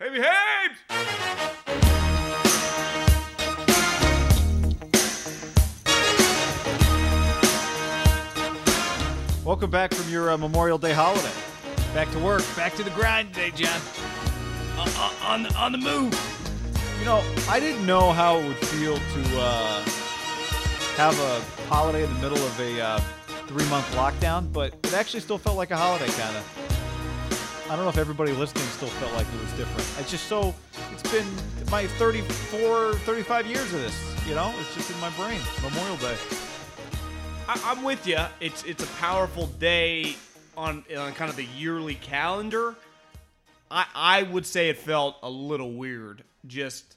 Heavy Habes! Welcome back from your uh, Memorial Day holiday. Back to work. Back to the grind today, John. Uh, uh, on the on the move. You know, I didn't know how it would feel to uh, have a holiday in the middle of a uh, three-month lockdown, but it actually still felt like a holiday, kind of. I don't know if everybody listening still felt like it was different. It's just so, it's been my 34, 35 years of this, you know? It's just in my brain. Memorial Day. I, I'm with you. It's it's a powerful day on on kind of the yearly calendar. I I would say it felt a little weird, just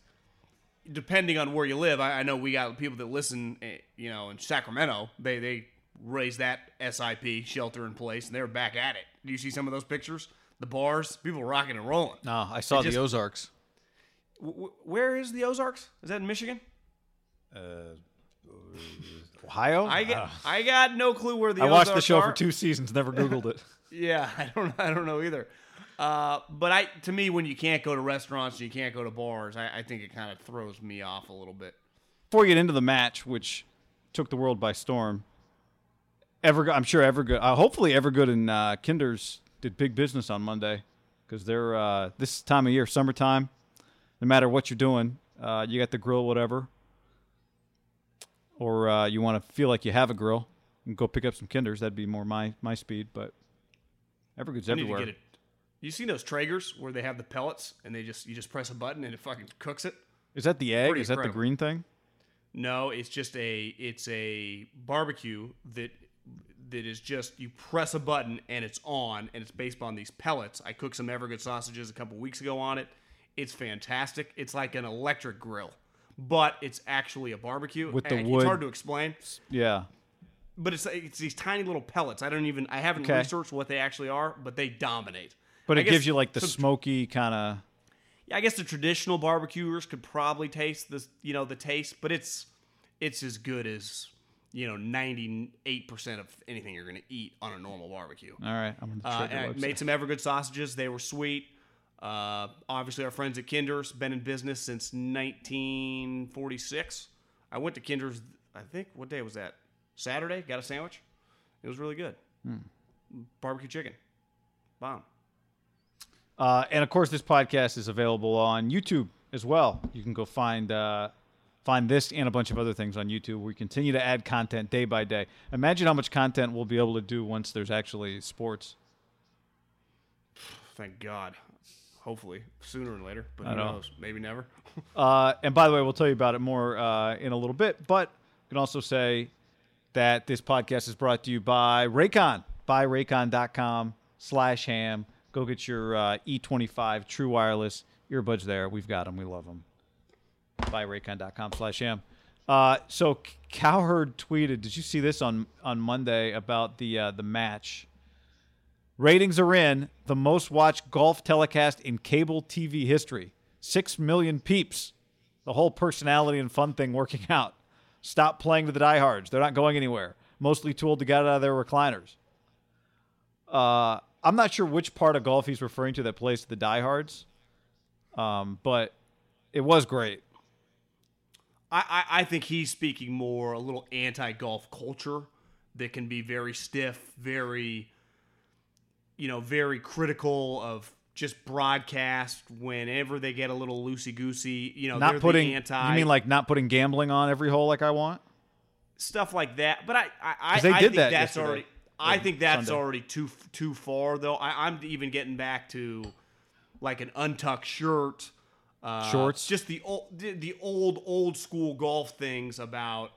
depending on where you live. I, I know we got people that listen, eh, you know, in Sacramento. They they raised that SIP shelter in place, and they're back at it. Do you see some of those pictures? The bars, people rocking and rolling. No, I saw It just- the Ozarks. W- where is the Ozarks? Is that in Michigan? Ohio? I got I got no clue where the I watched the Ozarks show are. for two seasons, never Googled it. Yeah, I don't I don't know either. Uh, but I to me when you can't go to restaurants and you can't go to bars, I, I think it kind of throws me off a little bit. Before we get into the match, which took the world by storm, Evergood, I'm sure Evergood, uh, hopefully Evergood and uh, Kinders did big business on Monday because they're uh, this time of year, summertime. No matter what you're doing, uh, you got the grill, whatever, or uh, you want to feel like you have a grill and go pick up some Kinders. That'd be more my my speed, but Evergood's I need everywhere. to get it. You seen those Traegers where they have the pellets and they just you just press a button and it fucking cooks it? Is that the egg? Pretty Is that the green thing? No, it's just a it's a barbecue that that is just you press a button and it's on and it's based on these pellets. I cooked some Evergood sausages a couple weeks ago on it. It's fantastic. It's like an electric grill, but it's actually a barbecue. With the And wood. It's hard to explain, Yeah. but it's it's these tiny little pellets. I don't even I haven't Okay. researched what they actually are, but they dominate. But I it gives you like the some- smoky kind of. yeah, I guess the traditional barbecuers could probably taste this, you know, the taste, but it's it's as good as you know ninety eight percent of anything you're going to eat on a normal barbecue. All right, I'm gonna Uh, and I made some Evergood sausages. They were sweet. Uh, obviously, our friends at Kinder's been in business since 1946. I went to Kinder's. I think what day was that? Saturday. Got a sandwich. It was really good. Hmm. Barbecue chicken. Bomb. Uh, and of course, this podcast is available on YouTube as well. You can go find uh, find this and a bunch of other things on YouTube. We continue to add content day by day. Imagine how much content we'll be able to do once there's actually sports. Thank God. Hopefully sooner or later, but who knows? Maybe never. Uh, and by the way, we'll tell you about it more uh, in a little bit. But you can also say that this podcast is brought to you by Raycon. Buy raycon.com slash ham. Go get your uh, E25 True Wireless earbuds there. We've got them. We love them. Buy raycon.com slash ham. Uh, so Cowherd tweeted, did you see this on, on Monday about the uh, the match? Ratings are in the most watched golf telecast in cable TV history. Six million peeps. The whole personality and fun thing working out. Stop playing to the diehards. They're not going anywhere. Mostly too old to get out of their recliners. Uh, I'm not sure which part of golf he's referring to that plays to the diehards, um, but it was great. I, I, I think he's speaking more a little anti golf culture that can be very stiff, very, you know, very critical of just broadcast whenever they get a little loosey goosey. You know, they're Not putting. the anti. You mean like not putting gambling on every hole like I want? stuff like that. But I, I, I, they did think that that's yesterday. already. I think that's Sunday. already too too far though. I, I'm even getting back to like an untucked shirt, uh, Shorts? just the old the, old old school golf things about.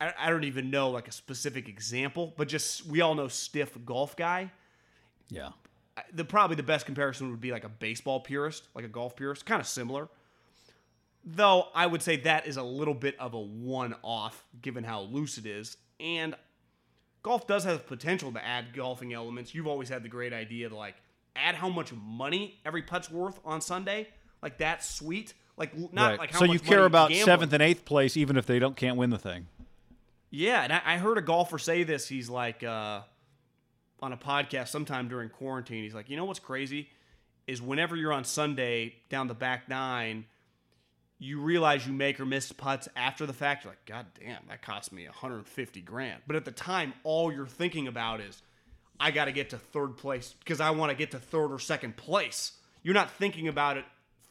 I, I don't even know like a specific example, but just we all know stiff golf guy. Yeah. The probably the best comparison would be like a baseball purist, like a golf purist, kind of similar. Though I would say that is a little bit of a one-off given how loose it is, and golf does have potential to add golfing elements. You've always had the great idea to like add how much money every putt's worth on Sunday. Like that's sweet. Like not right. like how so you care about gambling. seventh and eighth place, even if they don't can't win the thing. Yeah, and I, I heard a golfer say this. He's like uh, on a podcast sometime during quarantine. He's like, you know what's crazy is whenever you're on Sunday down the back nine, you realize you make or miss putts after the fact. You're like, God damn, that cost me 150 grand. But at the time, all you're thinking about is, I got to get to third place because I want to get to third or second place. You're not thinking about it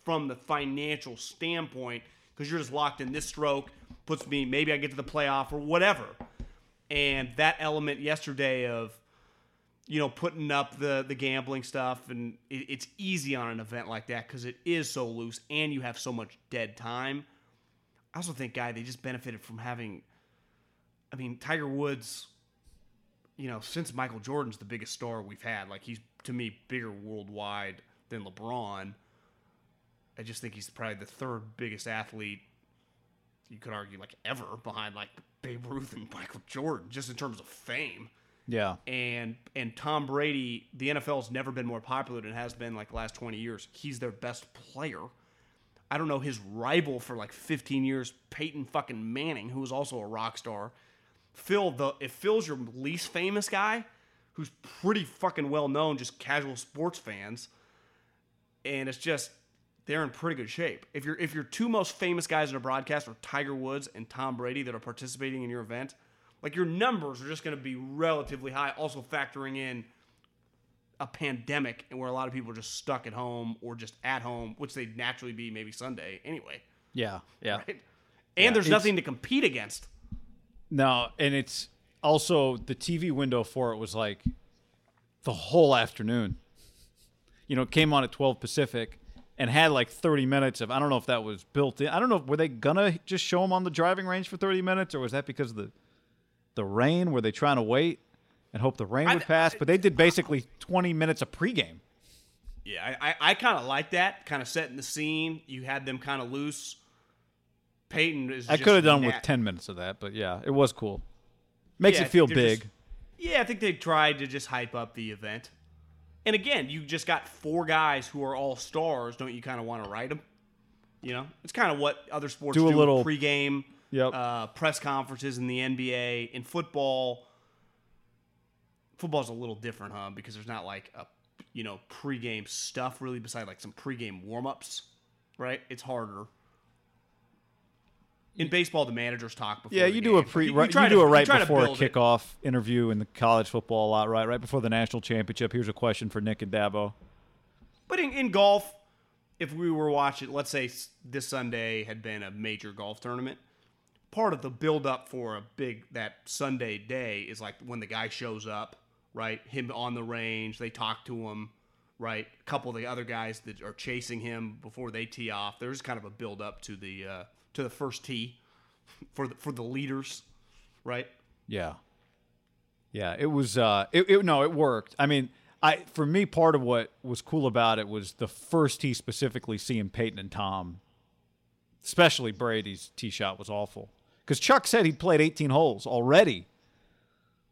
from the financial standpoint because you're just locked in this stroke puts me maybe I get to the playoff or whatever. And that element yesterday of you know putting up the the gambling stuff and it, it's easy on an event like that because it is so loose and you have so much dead time. I also think, guy, they just benefited from having. I mean, Tiger Woods. You know, since Michael Jordan's the biggest star we've had, like he's to me bigger worldwide than LeBron. I just think he's probably the third biggest athlete. You could argue like ever behind like Babe Ruth and Michael Jordan, just in terms of fame Yeah. and and Tom Brady, the NFL's never been more popular than it has been like the last 20 years. He's their best player. I don't know his rival for like 15 years, Peyton fucking Manning, who was also a rock star. Phil, the if Phil's your least famous guy, who's pretty fucking well known, just casual sports fans, and it's just they're in pretty good shape. If you're if your two most famous guys in a broadcast are Tiger Woods and Tom Brady that are participating in your event, like your numbers are just going to be relatively high. Also factoring in a pandemic and where a lot of people are just stuck at home or just at home, which they'd naturally be maybe Sunday anyway. Yeah. Yeah. Right? And there's nothing to compete against. No, and it's also the TV window for it was like the whole afternoon. You know, it came on at 12 Pacific and had like 30 minutes of I don't know if that was built in. I don't know were they gonna just show them on the driving range for 30 minutes or was that because of the the rain were they trying to wait and hope the rain I- would pass? But they did basically 20 minutes of pregame. Yeah, I, I, I kind of like that, kind of setting the scene. You had them kind of loose. Peyton is. I could have done with 10 minutes of that, but yeah, it was cool. Makes Yeah, it feel big. just- yeah, I think they tried to just hype up the event. And again, you just got four guys who are all stars. Don't you kind of want to write them? You know, it's kind of what other sports Do do. a little- pregame Yep. uh, press conferences in the NBA. In football, football's a little different, huh? Because there's not like a you know pregame stuff really, beside like some pregame warm ups, right? It's harder. In baseball, the managers talk before. Yeah, the you do a game. pre. You- right, you to- do it you right before a build it. kickoff interview in the college football a lot, right? Right before the national championship. Here's a question for Nick and Dabo. But in, in golf, if we were watching, let's say this Sunday had been a major golf tournament, part of the build up for a big that Sunday day is like when the guy shows up, right? Him on the range, they talk to him, right? A couple of the other guys that are chasing him before they tee off. There's kind of a build up to the uh, to the first tee for the, for the leaders, right? Yeah, yeah. It was. Uh, it, it no, it worked. I mean, I for me, part of what was cool about it was the first tee specifically seeing Peyton and Tom, especially Brady's tee shot was awful because Chuck said he'd played 18 holes already.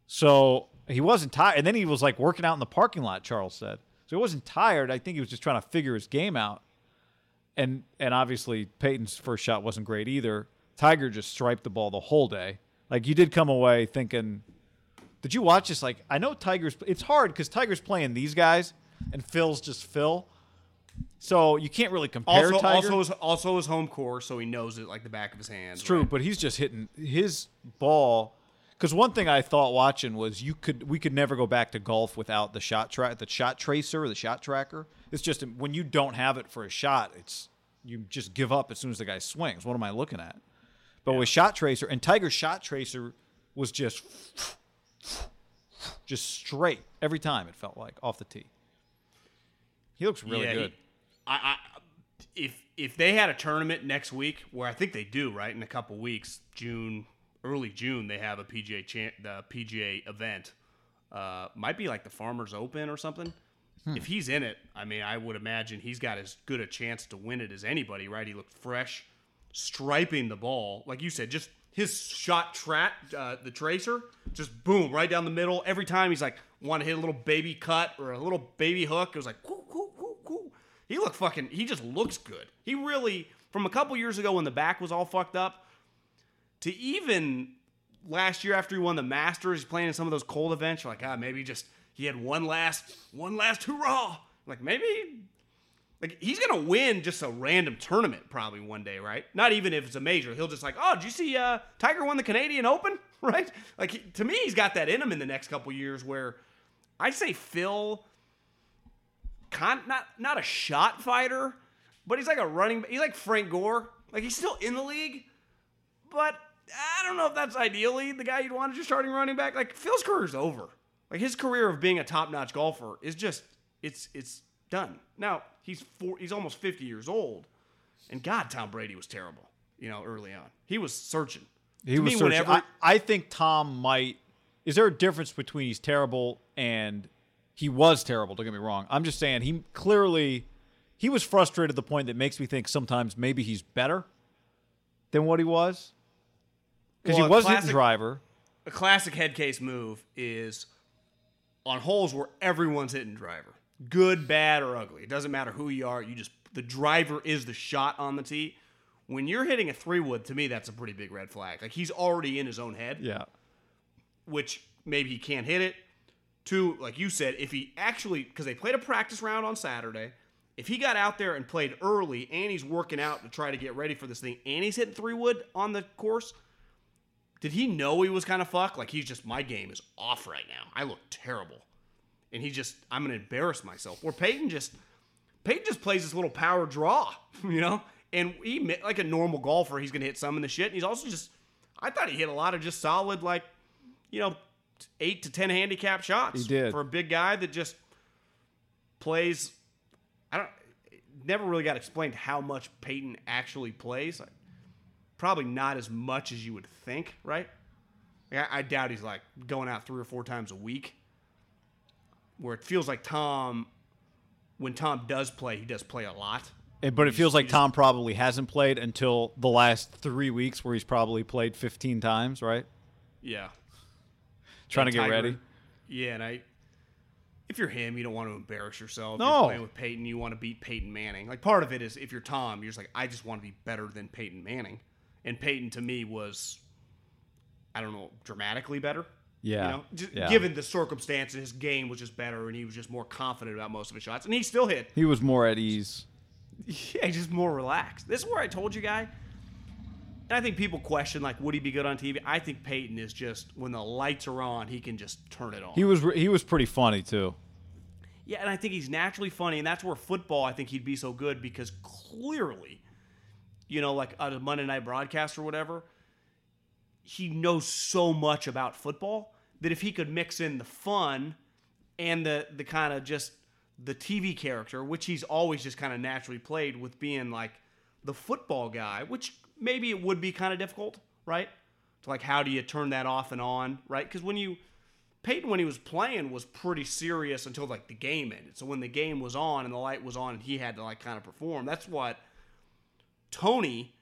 So He wasn't tired, and then he was like working out in the parking lot. Charles said so. He wasn't tired. I think he was just trying to figure his game out. And and obviously Peyton's first shot wasn't great either. Tiger just striped the ball the whole day. Like you did come away thinking. Did you watch this? Like I know Tiger's. It's hard because Tiger's playing these guys, and Phil's just Phil. So you can't really compare Also, Tiger. also, his, also his home course, so he knows it like the back of his hand. It's true, but he's just hitting his ball. Because one thing I thought watching was you could we could never go back to golf without the shot track, the shot tracer, or the shot tracker. It's just when you don't have it for a shot, it's you just give up as soon as the guy swings. What am I looking at? But with shot tracer and Tiger's shot tracer was just just straight every time. It felt like off the tee. He looks really Yeah, he- good. I, I if if they had a tournament next week, where I think they do, right in a couple weeks, June, early June, they have a PGA cha- the PGA event. Uh, might be like the Farmers Open or something. Hmm. If he's in it, I mean, I would imagine he's got as good a chance to win it as anybody, right? He looked fresh, striping the ball, like you said, just his shot track, uh, the tracer, just boom right down the middle. Every time he's like, want to hit a little baby cut or a little baby hook. It was like, whoo, whoo, whoo, whoo. he looked fucking. He just looks good. He really, from a couple years ago when the back was all fucked up, to even last year after he won the Masters, he's playing in some of those cold events. You're like, ah, maybe just he had one last, one last hurrah. Like maybe like he's gonna win just a random tournament probably one day, right? Not even if it's a major. He'll just like, oh, did you see uh, Tiger won the Canadian Open, right? Like he- to me, he's got that in him in the next couple years. Where I say Phil, con- not not a shot fighter, but he's like a running. He's like Frank Gore. Like he's still in the league, but I don't know if that's ideally the guy you'd want as your starting running back. Like Phil's career's over. Like his career of being a top-notch golfer is just it's it's done. Now he's four, he's almost 50 years old, and God, Tom Brady was terrible. You know, early on, he was searching. He To was me, searching. whenever- I, I think Tom might. Is there a difference between he's terrible and he was terrible? Don't get me wrong. I'm just saying he clearly he was frustrated to the point that makes me think sometimes maybe he's better than what he was because Well, he was classic- hitting driver. a classic head case move is on holes where everyone's hitting driver. Good, bad, or ugly. It doesn't matter who you are. You just the driver is the shot on the tee. When you're hitting a three wood, to me that's a pretty big red flag. Like he's already in his own head, Yeah, which maybe he can't hit it. Two, like you said, if he actually because they played a practice round on Saturday, if he got out there and played early and he's working out to try to get ready for this thing and he's hitting three wood on the course, did he know he was kind of fucked? Like he's just my game is off right now. I look terrible, and he just I'm gonna embarrass myself. Where Peyton just Peyton just plays this little power draw, you know, and he like a normal golfer, he's gonna hit some in the shit. And he's also just I thought he hit a lot of just solid like you know eight to ten handicap shots. He did. for a big guy that just plays. I don't. Never really got explained how much Peyton actually plays. Probably not as much as you would think, right? Like, I, I doubt he's like going out three or four times a week. Where it feels like Tom, when Tom does play, he does play a lot. And- but it feels like Tom probably hasn't played until the last three weeks, where he's probably played 15 times, right? Yeah, Trying to get Tiger- ready. Yeah, and I, if you're him, you don't want to embarrass yourself. No. You're playing with Peyton, you want to beat Peyton Manning. Like part of it is if you're Tom, you're just like, I just want to be better than Peyton Manning. And Peyton to me was, I don't know, dramatically better. Yeah. You know, just Yeah. given the circumstances, his game was just better, and he was just more confident about most of his shots, and he still hit. He was more at ease. Yeah, just more relaxed. This is where I told you, guy. And I think people question like, would he be good on TV? I think Peyton is just when the lights are on, he can just turn it on. He was he was pretty funny too. Yeah, and I think he's naturally funny, and that's where football I think he'd be so good because clearly, you know, like on a Monday night broadcast or whatever, he knows so much about football that if he could mix in the fun and the the kind of just the TV character, which he's always just kind of naturally played with being like the football guy, which maybe it would be kind of difficult, right? To like how do you turn that off and on, right? Because when you Peyton, when he was playing, was pretty serious until like the game ended. So when the game was on and the light was on, and he had to like kind of perform. That's what Tony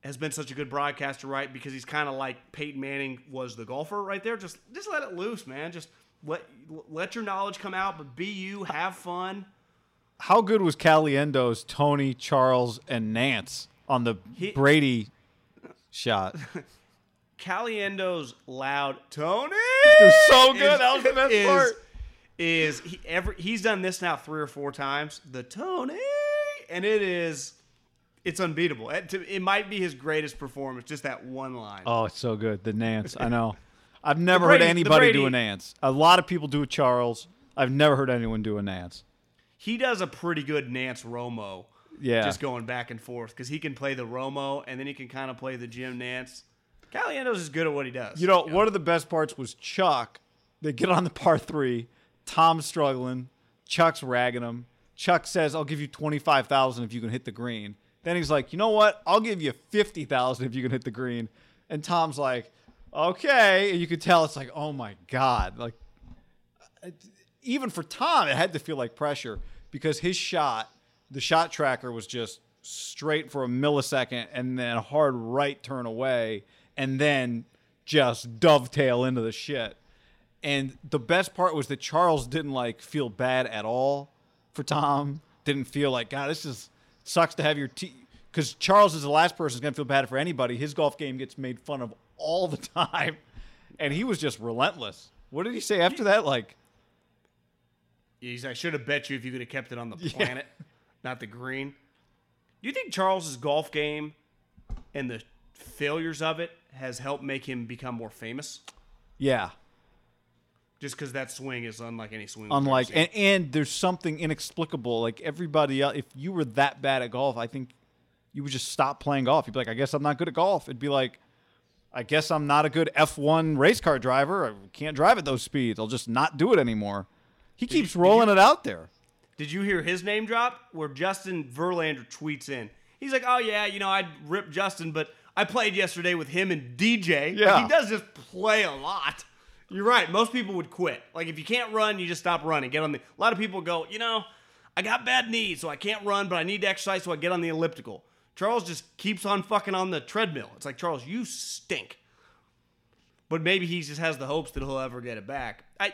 has been such a good broadcaster, right? Because he's kind of like Peyton Manning was the golfer right there. Just just let it loose, man. Just let let your knowledge come out, but be you, have fun. How good was Caliendo's Tony, Charles, and Nantz on the He- Brady shot? Caliendo's loud Tony. It was so good. is- that was the best is, part. Is he ever? He's done this now three or four times. The Tony, and it is, it's unbeatable. It, it might be his greatest performance. Just that one line. Oh, it's so good. The Nantz. I know. I've never Brady- heard anybody do a Nantz. A lot of people do a Charles. I've never heard anyone do a Nantz. He does a pretty good Nantz Romo. Yeah. Just going back and forth because he can play the Romo and then he can kind of play the Jim Nantz. Caliendo's is good at what he does. You know, one of the best parts was Chuck. They get on the par three. Tom's struggling. Chuck's ragging him. Chuck says, "I'll give you twenty five thousand if you can hit the green." Then he's like, "You know what? I'll give you fifty thousand if you can hit the green." And Tom's like, "Okay." And you could tell it's like, "Oh my god!" Like, even for Tom, it had to feel like pressure because his shot, the shot tracker was just straight for a millisecond and then a hard right turn away and then just dovetail into the shit. And the best part was that Charles didn't like feel bad at all for Tom. Didn't feel like God, this is sucks to have your team because Charles is the last person who's gonna feel bad for anybody. His golf game gets made fun of all the time, and he was just relentless. What did he say after that? Like, He's, I should have bet you if you could have kept it on the planet, not the green. Do you think Charles's golf game and the failures of it has helped make him become more famous? yeah, Just because that swing is unlike any swing. unlike and, and there's something inexplicable. Like everybody else, if you were that bad at golf, I think you would just stop playing golf. You'd be like, I guess I'm not good at golf. It'd be like, I guess I'm not a good F1 race car driver. I can't drive at those speeds. I'll just not do it anymore. He keeps you- rolling you- it out there. Did you hear his name drop? Where Justin Verlander tweets in. He's like, "Oh yeah, you know, I'd rip Justin, but I played yesterday with him and DJ. Like, Yeah. he does just play a lot. You're right. Most people would quit. Like if you can't run, you just stop running. Get on the. A lot of people go, you know, I got bad knees, so I can't run, but I need to exercise, so I get on the elliptical. Charles just keeps on fucking on the treadmill. It's like Charles, you stink. But maybe he just has the hopes that he'll ever get it back. I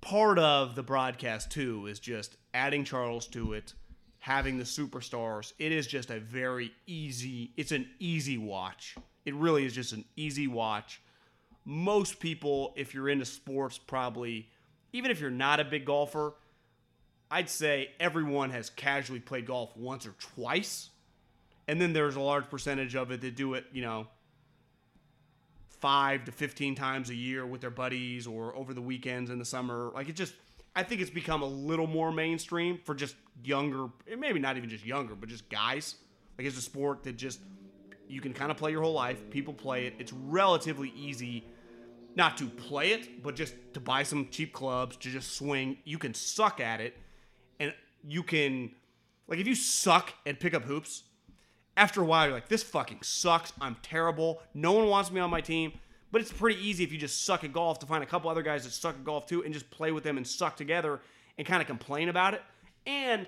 part of the broadcast too is just adding Charles to it, having the superstars. It is just a very easy. It's an easy watch. It really is just an easy watch. Most people, if you're into sports, probably even if you're not a big golfer, I'd say everyone has casually played golf once or twice. And then there's a large percentage of it that do it, you know, five to 15 times a year with their buddies or over the weekends in the summer. Like it just, I think it's become a little more mainstream for just younger, maybe not even just younger, but just guys. Like it's a sport that just, you can kind of play your whole life. People play it. It's relatively easy not to play it, but just to buy some cheap clubs, to just swing. You can suck at it and you can, like if you suck at pick up hoops, after a while you're like this fucking sucks. I'm terrible. No one wants me on my team. But it's pretty easy if you just suck at golf to find a couple other guys that suck at golf too and just play with them and suck together and kind of complain about it. And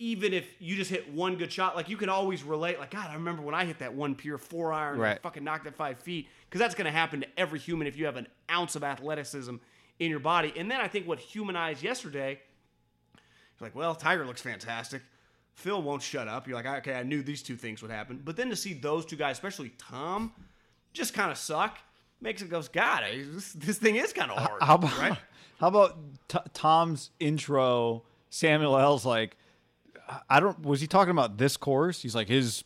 even if you just hit one good shot like you can always relate like god i remember when i hit that one pure four iron and Right. fucking knocked it five feet because that's going to happen to every human if you have an ounce of athleticism in your body and then i think what humanized yesterday you're like, well, Tiger looks fantastic. Phil won't shut up. You're like, okay, I knew these two things would happen. But then to see those two guys, especially Tom, just kind of suck, makes it goes, God, this, this thing is kind of hard. How about right? how about t- Tom's intro? Samuel L's like, I don't. Was he talking about this course? He's like his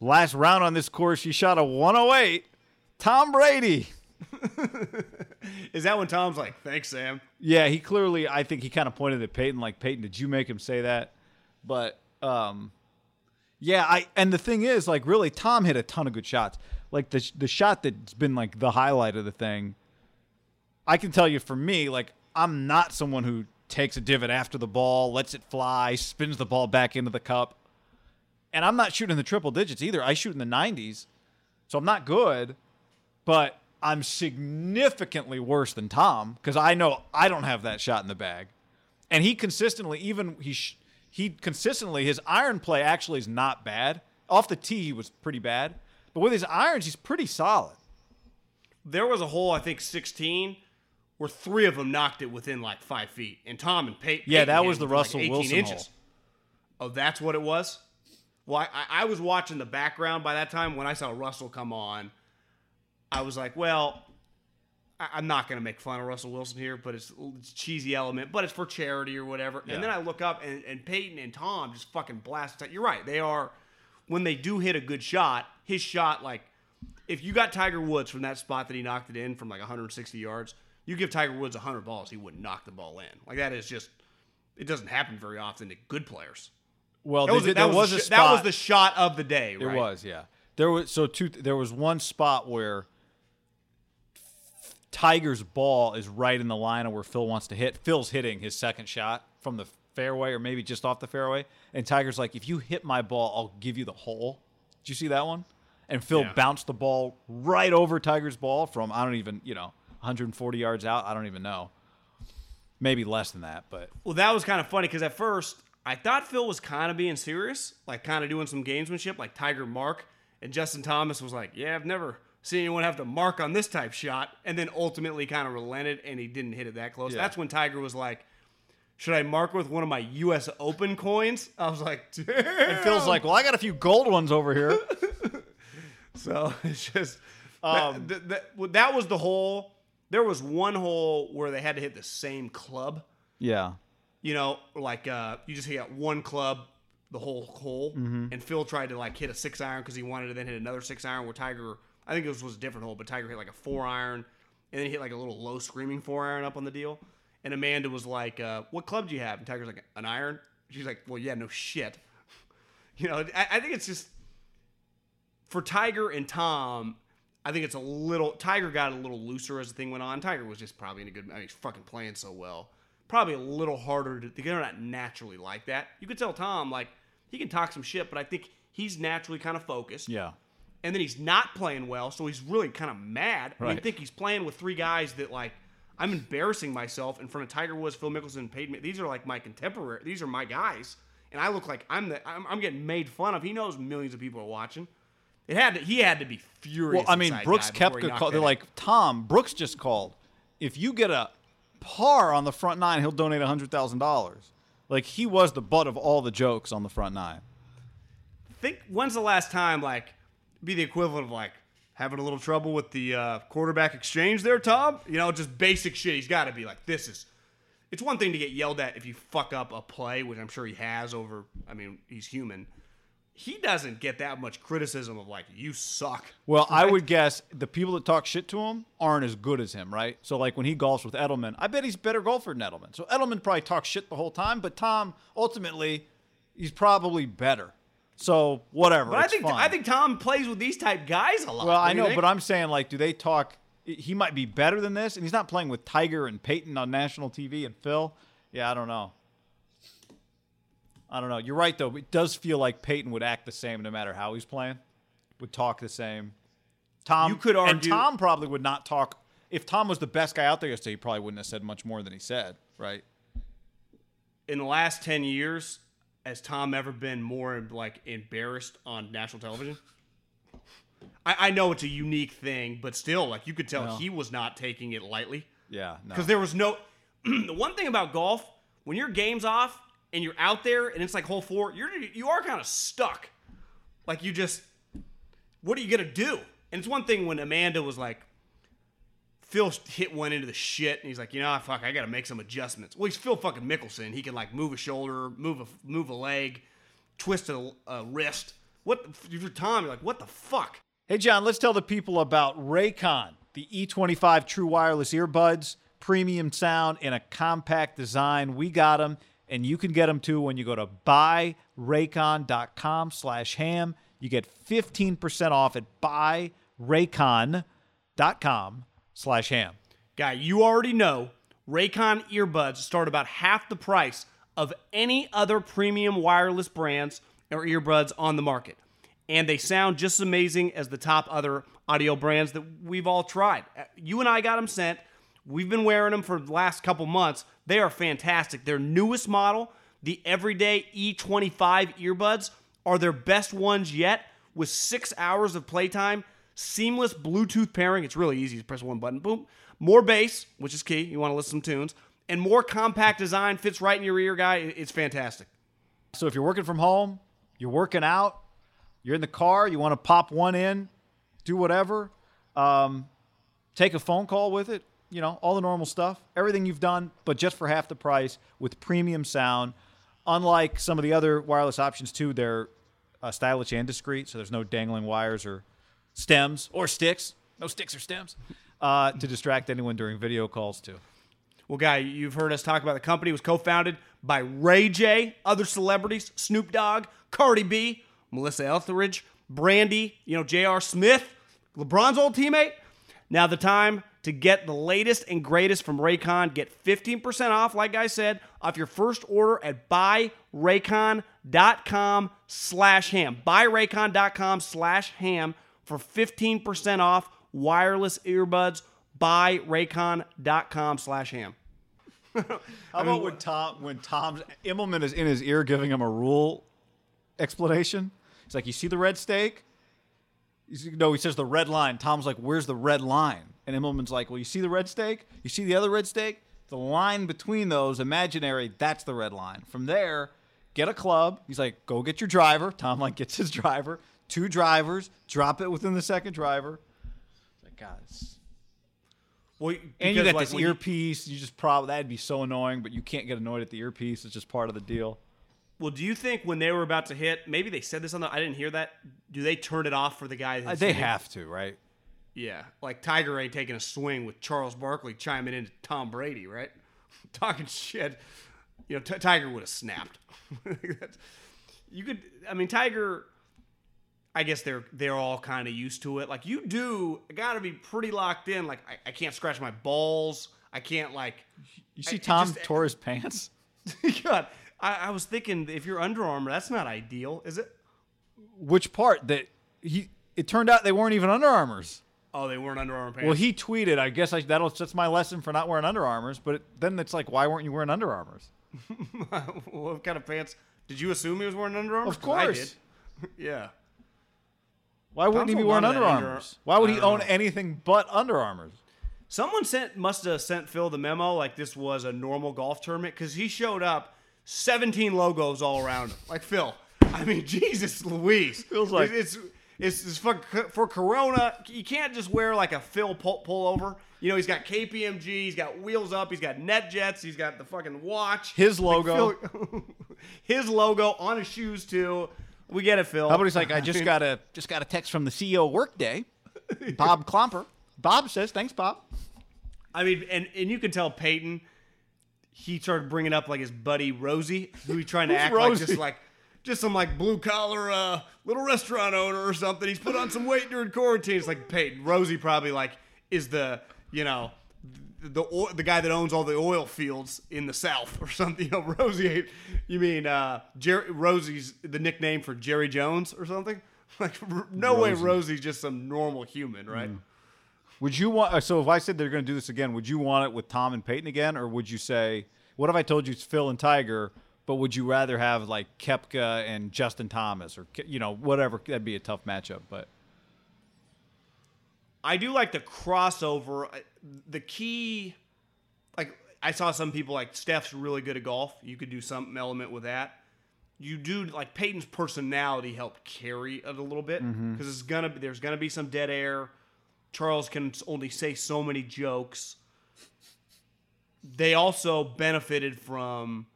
last round on this course. He shot a 108. Tom Brady. Is that when Tom's like, thanks, Sam? Yeah, he clearly. I think he kind of pointed at Peyton, like Peyton, did you make him say that? But um, yeah, I and the thing is, like, really, Tom hit a ton of good shots. Like the the shot that's been like the highlight of the thing. I can tell you, for me, like, I'm not someone who takes a divot after the ball, lets it fly, spins the ball back into the cup, and I'm not shooting the triple digits either. I shoot in the 90s, so I'm not good, but I'm significantly worse than Tom because I know I don't have that shot in the bag, and he consistently, even he sh- he consistently his iron play actually is not bad. Off the tee, he was pretty bad, but with his irons, he's pretty solid. There was a hole, I think 16, where three of them knocked it within like five feet, and Tom and Peyton. Yeah, Peyton that was the like, Russell 18 Wilson inches. Oh, that's what it was. Well, I, I was watching the background by that time. When I saw Russell come on, I was like, well, I, I'm not going to make fun of Russell Wilson here, but it's, it's cheesy element, but it's for charity or whatever. Yeah. And then I look up, and, and Peyton and Tom just fucking blast. You're right. They are, when they do hit a good shot, his shot, like, if you got Tiger Woods from that spot that he knocked it in from like 160 yards, you give Tiger Woods 100 balls, he wouldn't knock the ball in. Like, that is just, it doesn't happen very often to good players. Well, That was, did- that was, was sh- that was the shot of the day, It was, yeah. There was so two. There was one spot where Tiger's ball is right in the line of where Phil wants to hit. Phil's hitting his second shot from the fairway, or maybe just off the fairway, and Tiger's like, "If you hit my ball, I'll give you the hole." Did you see that one? And Phil Yeah. bounced the ball right over Tiger's ball from I don't even you know 140 yards out. I don't even know. Maybe less than that, but Well, that was kind of funny because at first I thought Phil was kind of being serious, like kind of doing some gamesmanship, like Tiger Mark. And Justin Thomas was like, "Yeah, I've never seen anyone have to mark on this type shot." And then ultimately kind of relented, and he didn't hit it that close. Yeah. That's when Tiger was like, "Should I mark with one of my U.S. Open coins?" I was like, "Damn." and Phil's like, "Well, I got a few gold ones over here." So it's just Um, that, that, that, that was the hole. There was one hole where they had to hit the same club. yeah. you know, like uh, you just hit one club the whole hole, Mm-hmm. and Phil tried to like hit a six iron because he wanted to then hit another six iron. Where Tiger, I think it was, was a different hole, but Tiger hit like a four iron, and then he hit like a little low screaming four iron up on the deal. And Amanda was like, uh, "What club do you have?" And Tiger's like, "An iron." She's like, "Well, yeah, no shit." you know, I, I think it's just for Tiger and Tom. I think it's a little. Tiger got a little looser as the thing went on. Tiger was just probably in a good. I mean, he's fucking playing so well. Probably a little harder to. They're not naturally like that. You could tell Tom like he can talk some shit, but I think he's naturally kind of focused. Yeah. And then he's not playing well, so he's really kind of mad. And you Right. think he's playing with three guys that like I'm embarrassing myself in front of Tiger Woods, Phil Mickelson, and Peyton. These are like my contemporary. These are my guys, and I look like I'm the. I'm, I'm getting made fun of. He knows millions of people are watching. It had to. He had to be furious. Well, I mean, Brooks guy before he Koepka knocked called. They're like, Tom, Brooks just called. If you get a par on the front nine, he'll donate hundred thousand dollars. Like he was the butt of all the jokes on the front nine. think when's the last time like be the equivalent of like having a little trouble with the uh, quarterback exchange there, Tom? You know, just basic shit. He's got to be like, this is. It's one thing to get yelled at if you fuck up a play, which I'm sure he has over. I mean, he's human. He doesn't get that much criticism of like you suck. Well, I would guess the people that talk shit to him aren't as good as him, right? So, like when he golfs with Edelman, I bet he's a better golfer than Edelman. So Edelman probably talks shit the whole time, but Tom ultimately, he's probably better. So whatever. But I think fine. I think Tom plays with these type guys a lot. Well, I know, think? but I'm saying like, do they talk? He might be better than this, and he's not playing with Tiger and Peyton on national TV and Phil. Yeah, I don't know. I don't know. You're right though. It does feel like Peyton would act the same no matter how he's playing. Would talk the same. Tom, You could argue and Tom probably would not talk. If Tom was the best guy out there yesterday, he probably wouldn't have said much more than he said, right? in the last 10 years has tom ever been more like embarrassed on national television i, I know it's a unique thing but still like you could tell No. he was not taking it lightly Yeah, no. because there was no the one thing about golf when your game's off and you're out there and it's like hole four you're you are kind of stuck like you just what are you gonna do and it's one thing when amanda was like Phil hit one into the shit, and he's like, you know, fuck, I got to make some adjustments. Well, he's Phil fucking Mickelson. He can like move a shoulder, move a move a leg, twist a, a wrist. What you're Tom? You're like, what the fuck? Hey, John, let's tell the people about Raycon, the E25 true wireless earbuds, premium sound in a compact design. We got them, and you can get them too when you go to buyraycon.com slash ham. You get 15% off at buyraycon.com slash ham. Guy, you already know Raycon earbuds start about half the price of any other premium wireless brands or earbuds on the market. And they sound just as amazing as the top other audio brands that we've all tried. Uh, You and I got them sent. We've been wearing them for the last couple months. They are fantastic. Their newest model, the Everyday E25 earbuds, are their best ones yet with six hours of playtime, seamless Bluetooth pairing. It's really easy. You press one button, boom. More bass, which is key. You want to listen to some tunes. And more compact design fits right in your ear, guy. It's fantastic. So if you're working from home, you're working out, you're in the car, you want to pop one in, do whatever, um, take a phone call with it, you know, all the normal stuff, everything you've done, but just for half the price with premium sound. Unlike some of the other wireless options, too, they're uh, stylish and discreet, so there's no dangling wires or stems or sticks. No sticks or stems uh, to distract anyone during video calls, too. Well, guy, you've heard us talk about the company. It was co-founded by Ray J, other celebrities, Snoop Dogg, Cardi B, Melissa Etheridge, Brandy, you know, J.R. Smith, LeBron's old teammate. Now the time to get the latest and greatest from Raycon. Get 15% off, like I said, off your first order at buyraycon.com slash ham. Buyraycon.com slash ham for 15% off wireless earbuds. Buyraycon.com slash ham. How about when Tom when Tom's Immelman is in his ear giving him a rule explanation? He's like, "You see the red stake? He's, no, he says the red line. Tom's like, "Where's the red line?" And Immelman's like, "Well, you see the red stake? You see the other red stake? The line between those, imaginary, that's the red line. From there, get a club." He's like, "Go get your driver." Tom like gets his driver, two drivers, drop it within the second driver. It's like, God, it's Well, and you because, got like, this when you- earpiece. You just probably that'd be so annoying, but you can't get annoyed at the earpiece. It's just part of the deal. Well, do you think when they were about to hit, maybe they said this on the, I didn't hear that. Do they turn it off for the guy? That's Uh, they hitting? have to, right? Yeah, like Tiger ain't taking a swing with Charles Barkley chiming into Tom Brady, right? Talking shit. You know, T- Tiger would have snapped. You could, I mean, Tiger. I guess they're they're all kind of used to it. Like you do, got to be pretty locked in. Like I, I can't scratch my balls. I can't like. You see, I- Tom just- tore his pants. God, I, I was thinking if you're Under Armour, that's not ideal, is it? Which part? That he? It turned out they weren't even Under Armours. Oh, they weren't Under Armour pants. Well, he tweeted. I guess I, that'll that's my lesson for not wearing Under Armours. But it, then it's like, why weren't you wearing Under Armours? what kind of pants? Did you assume he was wearing Under Armour? Of course. I did. yeah. Why wouldn't Tom's he be wearing on Under that Armours? Why would he own know. anything but Under Armours? Someone sent must have sent Phil the memo like this was a normal golf tournament because he showed up, 17 logos all around him. Like Phil, I mean Jesus Louise. Feels like- it's it's, it's for, for Corona. You can't just wear like a Phil pull, pullover. You know he's got KPMG, he's got wheels up, he's got net jets, he's got the fucking watch. His Like, logo. Phil- his logo on his shoes too. We get it, Phil. He's like, I just got a just got a text from the CEO of Workday, Bob Klomper. Bob says, thanks, Bob. I mean, and, and you can tell Peyton, he started bringing up like his buddy Rosie, who he's trying to act like just like just some like blue collar uh, little restaurant owner or something. He's put on some weight during quarantine. It's like Peyton Rosie probably like is the you know the oil, the guy that owns all the oil fields in the South or something. You know, Rosie. You mean uh, Jerry, Rosie's the nickname for Jerry Jones or something? Like no way, Rosie's just some normal human, right? Would you want? uh, So if I said they're going to do this again, would you want it with Tom and Peyton again, or would you say, what if I told you it's Phil and Tiger, but would you rather have like Koepka and Justin Thomas, or you know whatever? That'd be a tough matchup, but I do like the crossover. The key, like I saw some people like Steph's really good at golf. You could do some element with that. You do like Peyton's personality helped carry it a little bit mm-hmm. because it's gonna be there's gonna be some dead air. Charles can only say so many jokes. They also benefited from,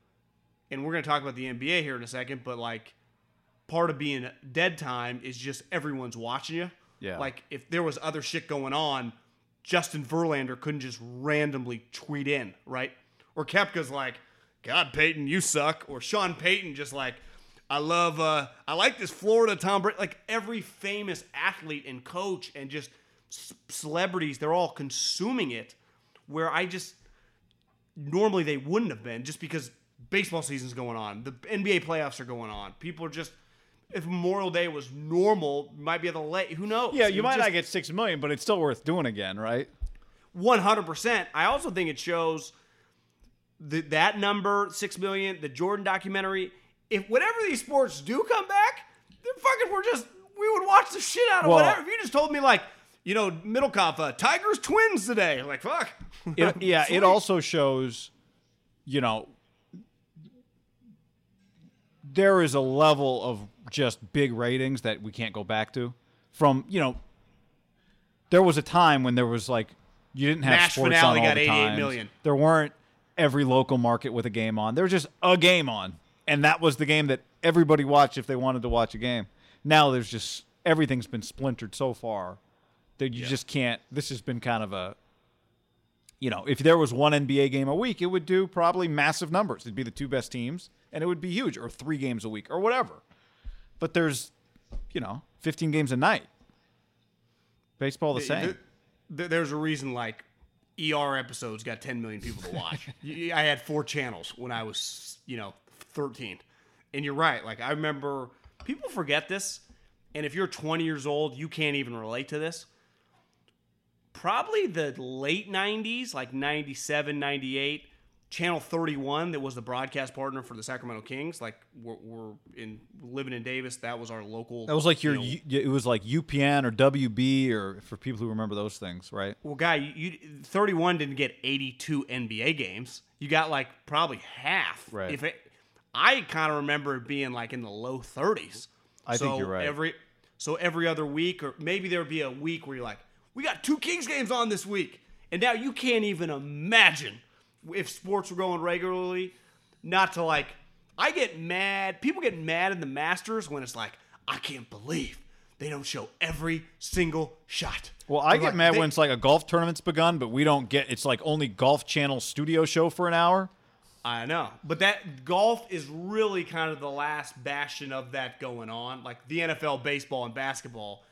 and we're gonna talk about the NBA here in a second, but like part of being dead time is just everyone's watching you. Yeah. Like if there was other shit going on, Justin Verlander couldn't just randomly tweet in, right? Or Koepka's like, God, Peyton, you suck. Or Sean Payton just like, I love, uh, I like this Florida Tom Brady. Like every famous athlete and coach and just c- celebrities, they're all consuming it. Where I just normally they wouldn't have been just because baseball season's going on, the NBA playoffs are going on. People are just. If Memorial Day was normal, might be able to let. Who knows? yeah, It you might just- not get six million, but it's still worth doing again, right? One hundred percent. I also think it shows the, that number six million, the Jordan documentary. If whatever these sports do come back, fucking were just we would watch the shit out of Well- whatever. If you just told me like, you know, Middlekauff, uh, Tigers twins today, like fuck. It, yeah, Sweet. it also shows, you know, there is a level of just big ratings that we can't go back to. From you know, there was a time when there was like you didn't have Mash sports on all got the 88 time. million. There weren't every local market with a game on. There was just a game on, and that was the game that everybody watched if they wanted to watch a game. Now there's just everything's been splintered so far that you just can't. This has been kind of a you know, if there was one NBA game a week, it would do probably massive numbers. It'd be the two best teams, and it would be huge, or three games a week, or whatever. But there's, you know, 15 games a night. Baseball the same. Th- th- There's a reason like ER episodes got 10 million people to watch. I had four channels when I was, you know, 13. And you're right. Like I remember people forget this. And if you're 20 years old, you can't even relate to this. Probably the late 90s, like 97, 98, Channel 31 that was the broadcast partner for the Sacramento Kings, like we're, we're in living in Davis, that was our local that was like your, you know, it was like UPN or WB, or for people who remember those things, right? Well, guy, you, you 31 didn't get 82 NBA games. You got like probably half. Right. If it, I kind of remember it being like in the low 30s. I think you're right. Every so every other week, or maybe there would be a week where you're like, we got two Kings games on this week, and now you can't even imagine if sports were going regularly. Not to like, I get mad. People get mad in the Masters when it's like, I can't believe they don't show every single shot. Well, I I'm get like, mad they- when it's like a golf tournament's begun, but we don't get it's like only Golf Channel studio show for an hour. I know, but that golf is really kind of the last bastion of that going on. Like the NFL, baseball, and basketball,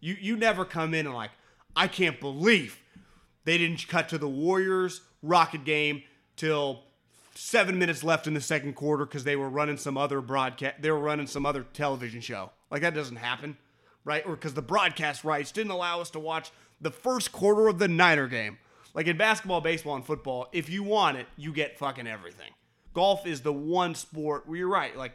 you you never come in and like, I can't believe they didn't cut to the Warriors Rocket game till seven minutes left in the second quarter because they were running some other broadcast, they were running some other television show. Like that doesn't happen, right? Or because the broadcast rights didn't allow us to watch the first quarter of the Niner game. Like in basketball, baseball, and football, if you want it, you get fucking everything. Golf is the one sport where you're right. Like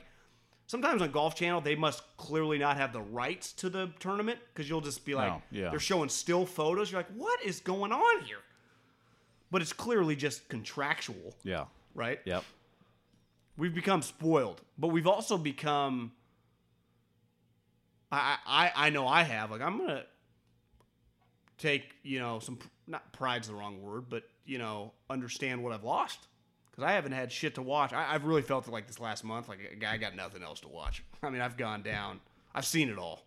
sometimes on Golf Channel, they must clearly not have the rights to the tournament because you'll just be like, No, yeah. they're showing still photos. You're like, what is going on here? But it's clearly just contractual, Yeah. right? Yep. We've become spoiled, but we've also become. I I I know I have like I'm gonna take you know some not pride's the wrong word, but you know understand what I've lost because I haven't had shit to watch. I, I've really felt it like this last month. Like I got nothing else to watch. I mean I've gone down. I've seen it all,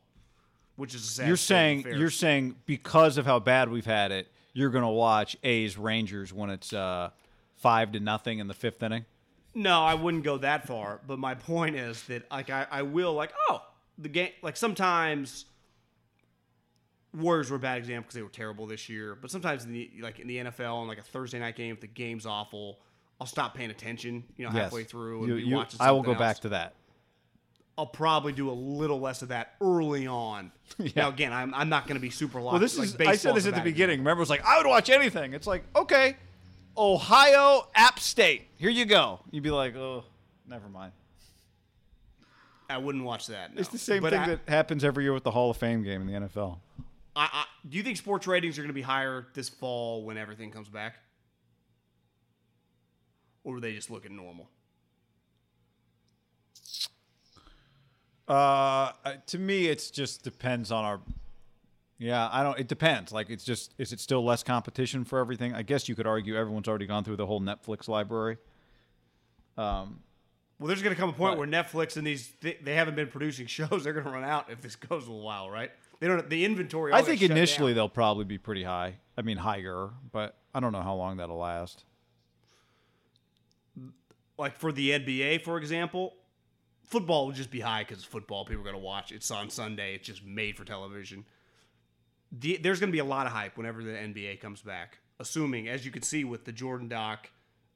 which is a sad You're saying you're saying because of how bad we've had it, you're gonna watch A's Rangers when it's uh, five to nothing in the fifth inning. No, I wouldn't go that far. But my point is that like I, I will like oh the game like sometimes Warriors were a bad example because they were terrible this year. But sometimes in the like in the NFL on like a Thursday night game if the game's awful, I'll stop paying attention. You know halfway through and You- be you- watching. I will go back to that. I'll probably do a little less of that early on. Now again, I'm, I'm not going to be super locked. Well, this like is. I said this at the beginning. Remember, it was like I would watch anything. It's like okay, Ohio App State. Here you go. You'd be like, oh, never mind. I wouldn't watch that. no. It's the same But thing I- that happens every year with the Hall of Fame game in the NFL. I, I, do you think sports ratings are going to be higher this fall when everything comes back? Or are they just looking normal? Uh, to me, it's just depends on our. Yeah, I don't. It depends. Like, it's just is it still less competition for everything? I guess you could argue everyone's already gone through the whole Netflix library. Um, Well, there's going to come a point But- where Netflix and these they, they haven't been producing shows. They're going to run out if this goes a little while, right? They don't. The inventory. I think initially down. they'll probably be pretty high. I mean, higher, but I don't know how long that'll last. Like for the NBA, for example, football will just be high because football. People are going to watch. It's on Sunday. It's just made for television. The, there's going to be a lot of hype whenever the NBA comes back. Assuming, as you can see with the Jordan doc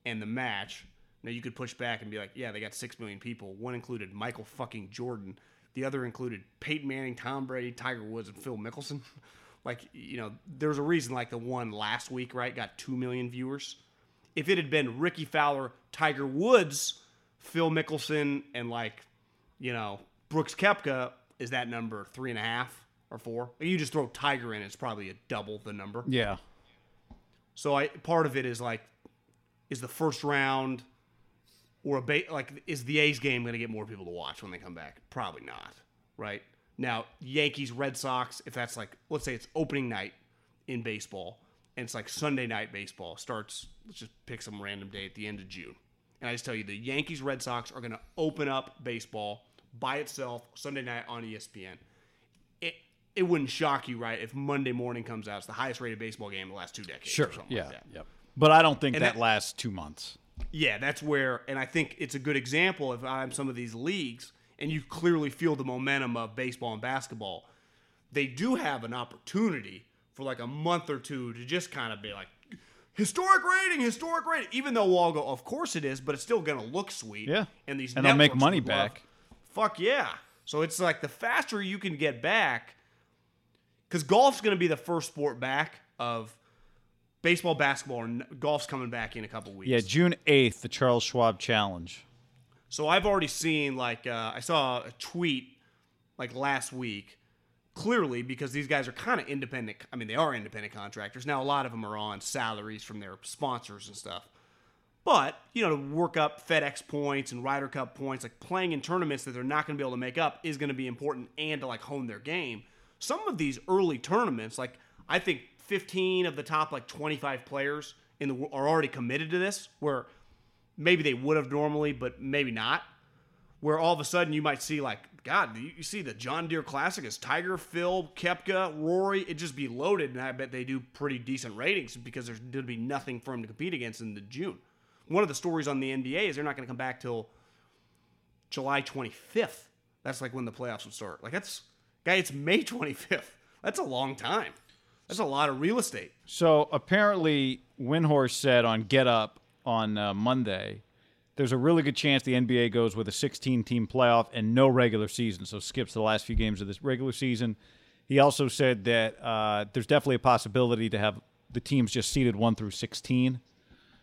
and the match, now you could push back and be like, yeah, they got six million people. One included Michael fucking Jordan. The other included Peyton Manning, Tom Brady, Tiger Woods, and Phil Mickelson. like, you know, there's a reason like the one last week, right, got two million viewers if it had been Rickie Fowler, Tiger Woods, Phil Mickelson, and like, you know, Brooks Koepka, is that number three and a half or four? You just throw Tiger in, it's probably a double the number. Yeah. So I part of it is like, is the first round or a ba- like is the A's game going to get more people to watch when they come back? Probably not, right? Now Yankees Red Sox, if that's like let's say it's opening night in baseball and it's like Sunday night baseball starts. Let's just pick some random day at the end of June, and I just tell you the Yankees Red Sox are going to open up baseball by itself Sunday night on ESPN. It it wouldn't shock you, right, if Monday morning comes out. It's the highest rated baseball game in the last two decades. Sure. Or something Yeah. Like that. Yep. But I don't think that, that- lasts two months. Yeah, that's where, and I think it's a good example if I'm some of these leagues, and you clearly feel the momentum of baseball and basketball. They do have an opportunity for like a month or two to just kind of be like, historic rating, historic rating. Even though we'll all go, of course it is, but it's still going to look sweet. Yeah. and these And they'll make money would love- back. Fuck yeah! So it's like the faster you can get back, because golf's going to be the first sport back of baseball, basketball, and golf's coming back in a couple weeks. Yeah, June 8th, the Charles Schwab Challenge. So I've already seen like uh, I saw a tweet like last week. Clearly, because these guys are kind of independent. I mean, they are independent contractors now. A lot of them are on salaries from their sponsors and stuff. But you know, to work up FedEx points and Ryder Cup points, like playing in tournaments that they're not going to be able to make up, is going to be important, and to like hone their game. Some of these early tournaments, like I think 15 of the top like 25 players in the are already committed to this, where maybe they would have normally, but maybe not. Where all of a sudden you might see like, God, you see the John Deere Classic is Tiger, Phil, Koepka, Rory. It just be loaded, and I bet they do pretty decent ratings because there's going to be nothing for him to compete against in the June. One of the stories on the NBA is they're not going to come back till July 25th. That's like when the playoffs would start. Like that's, guy, it's May 25th. That's a long time. That's a lot of real estate. So apparently, Windhorst said on Get Up on uh, Monday, there's a really good chance the NBA goes with a 16 team playoff and no regular season, so skips the last few games of this regular season. He also said that uh, there's definitely a possibility to have the teams just seeded 1 through 16,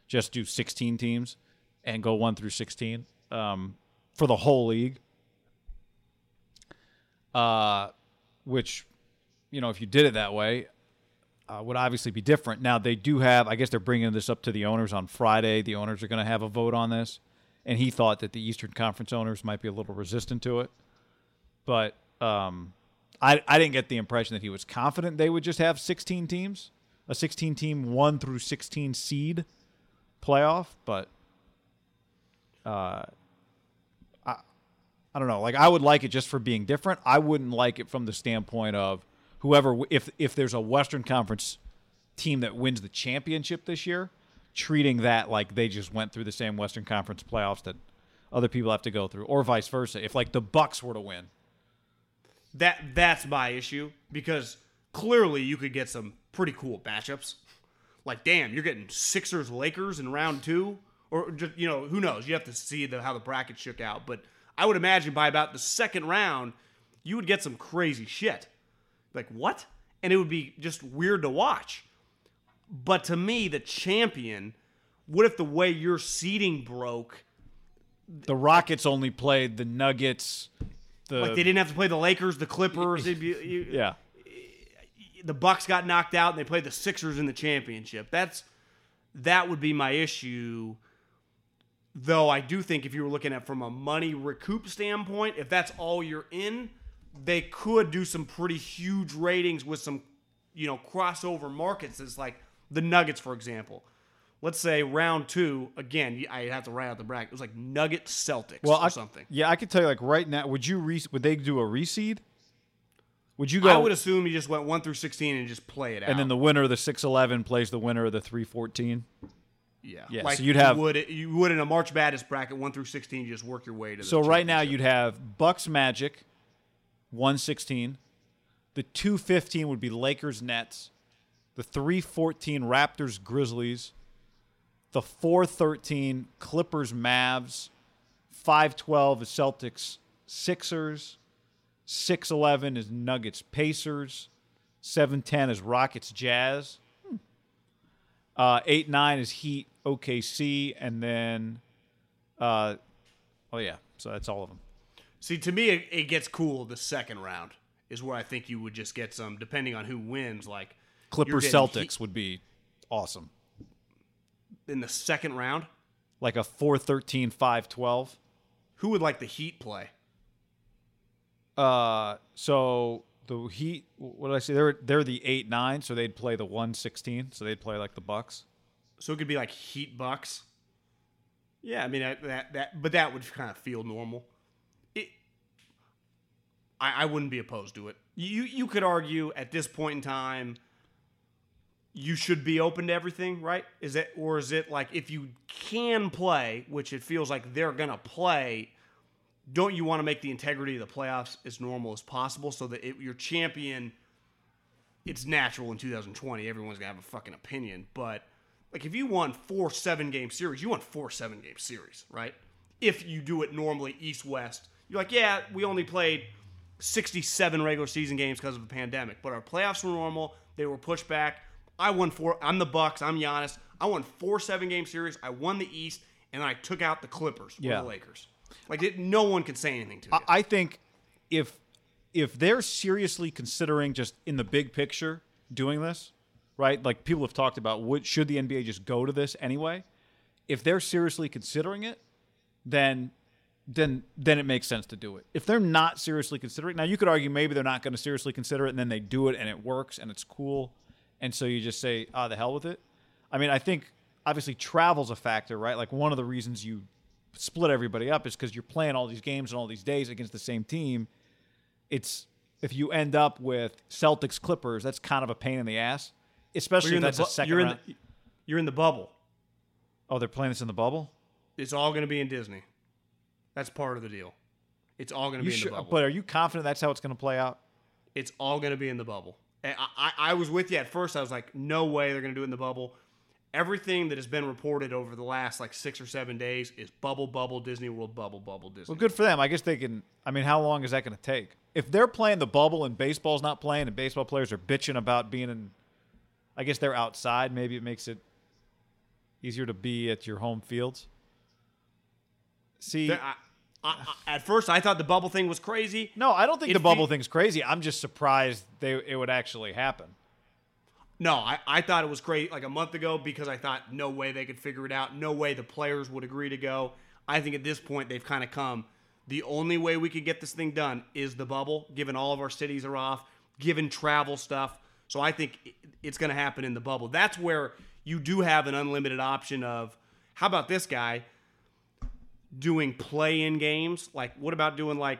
just do 16 teams and go 1 through 16 um, for the whole league. Uh, which, you know, if you did it that way, uh, would obviously be different. Now they do have, I guess they're bringing this up to the owners on Friday. The owners are going to have a vote on this, and he thought that the Eastern Conference owners might be a little resistant to it. But um, I, I didn't get the impression that he was confident they would just have 16 teams, a 16 team one through 16 seed playoff. But uh, I, I don't know. Like I would like it just for being different. I wouldn't like it from the standpoint of whoever if if there's a Western Conference team that wins the championship this year, treating that like they just went through the same Western Conference playoffs that other people have to go through, or vice versa. If like the Bucks were to win, That that's my issue because clearly you could get some pretty cool matchups. Like, damn, you're getting Sixers Lakers in round two, or just you know who knows? You have to see the, how the bracket shook out, but I would imagine by about the second round, you would get some crazy shit. Like what? And it would be just weird to watch. But to me, the champion. What if the way your seating broke? the Rockets only played the Nuggets. The Like they didn't have to play the Lakers, the Clippers. Be, you, yeah. the Bucks got knocked out and they played the Sixers in the championship. That's that would be my issue. Though I do think if you were looking at from a money recoup standpoint, if that's all you're in, they could do some pretty huge ratings with some, you know, crossover markets. It's like the Nuggets, for example. Let's say round two again. I have to write out the bracket. It was like Nuggets Celtics Well, or I, something. Yeah, I could tell you like right now. Would you re- would they do a reseed? Would you go? I would assume you just went one through sixteen and just play it out. and then the winner of the six eleven plays the winner of the three fourteen. Yeah, Yeah, Like so you'd have- you would you would in a March Madness bracket one through sixteen. You just work your way to. The So right now you'd have Bucks Magic, one sixteen. The two fifteen would be Lakers Nets. The three fourteen Raptors Grizzlies. The four thirteen Clippers Mavs. Five twelve is Celtics Sixers. Six eleven is Nuggets Pacers. Seven ten is Rockets Jazz. Uh, eight nine is Heat OKC, and then uh, Oh yeah, so that's all of them. See, to me, it, it gets cool. The second round is where I think you would just get some, depending on who wins. Like Clippers Celtics would be awesome. in the second round. Like a 4-13, 5-12. Who would like the Heat play? Uh, so the Heat, what did I say? They're they're the eight nine, so they'd play the one sixteen, so they'd play like the Bucks. So it could be like Heat Bucks. Yeah, I mean that that, that but that would kind of feel normal. I, I wouldn't be opposed to it. You you could argue at this point in time, you should be open to everything, right? Is it or is it like if you can play, which it feels like they're gonna play, don't you want to make the integrity of the playoffs as normal as possible so that it, your champion? It's natural in 2020. Everyone's gonna have a fucking opinion, but like if you won four seven game series, you won four seven game series, right? If you do it normally east west, you're like, yeah, we only played 67 regular season games because of the pandemic, but our playoffs were normal. They were pushed back. I won four. I'm the Bucks. I'm Giannis. I won four seven game series. I won the East, and I took out the Clippers or Yeah. the Lakers. Like it, no one can say anything to. I, I think if if they're seriously considering just in the big picture doing this, right? Like people have talked about, would should the NBA just go to this anyway? If they're seriously considering it, then then then it makes sense to do it. If they're not seriously considering, now you could argue maybe they're not going to seriously consider it, and then they do it and it works and it's cool, and so you just say, "Ah, the hell with it." I mean, I think obviously travel's a factor, right? Like one of the reasons you split everybody up is because you're playing all these games and all these days against the same team. It's if you end up with Celtics Clippers, that's kind of a pain in the ass, especially you're if that's the, a second you're, in round. the, you're in the bubble. oh, they're playing this in the bubble. It's all going to be in Disney. That's part of the deal. It's all going to be in sure, the bubble. but are you confident that's how it's going to play out? It's all going to be in the bubble. And I, I, I was with you at first. I was like, no way they're going to do it in the bubble. Everything that has been reported over the last like six or seven days is bubble, bubble, Disney World, bubble, bubble, Disney. Well, good for them. I guess they can. I mean, how long is that going to take? If they're playing the bubble and baseball's not playing, and baseball players are bitching about being in, I guess they're outside. Maybe it makes it easier to be at your home fields. See, I, I, I- at first, I thought the bubble thing was crazy. no, I don't think It the bubble fe- thing's crazy. I'm just surprised they it would actually happen. No, I, I thought it was great like a month ago because I thought no way they could figure it out. No way the players would agree to go. I think at this point they've kind of come. The only way we could get this thing done is the bubble, given all of our cities are off, given travel stuff. So I think it's going to happen in the bubble. That's where you do have an unlimited option of how about this guy doing play in games? Like, what about doing like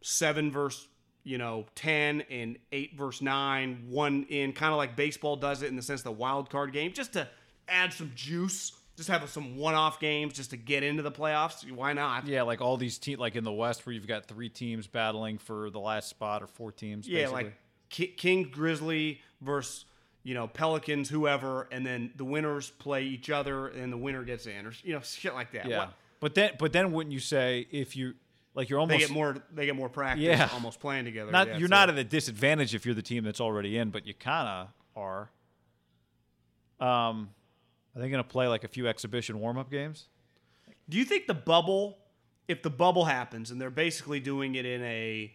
seven versus, you know, 10 and eight versus nine, one in, kind of like baseball does it in the sense of the wild card game, just to add some juice, just have some one off games just to get into the playoffs? Why not? Yeah, like all these teams, like in the West, where you've got three teams battling for the last spot, or four teams. Yeah, basically. like Ki- King Grizzly versus you know Pelicans, whoever, and then the winners play each other, and the winner gets in, or you know shit like that. yeah. What- But then, but then, wouldn't you say if you like you're almost they get more. They get more practice. Yeah. almost playing together. not yeah, you're so- not at a disadvantage if you're the team that's already in, but you kind of are. Um, are they going to play like a few exhibition warm up games? Do you think the bubble, if the bubble happens and they're basically doing it in a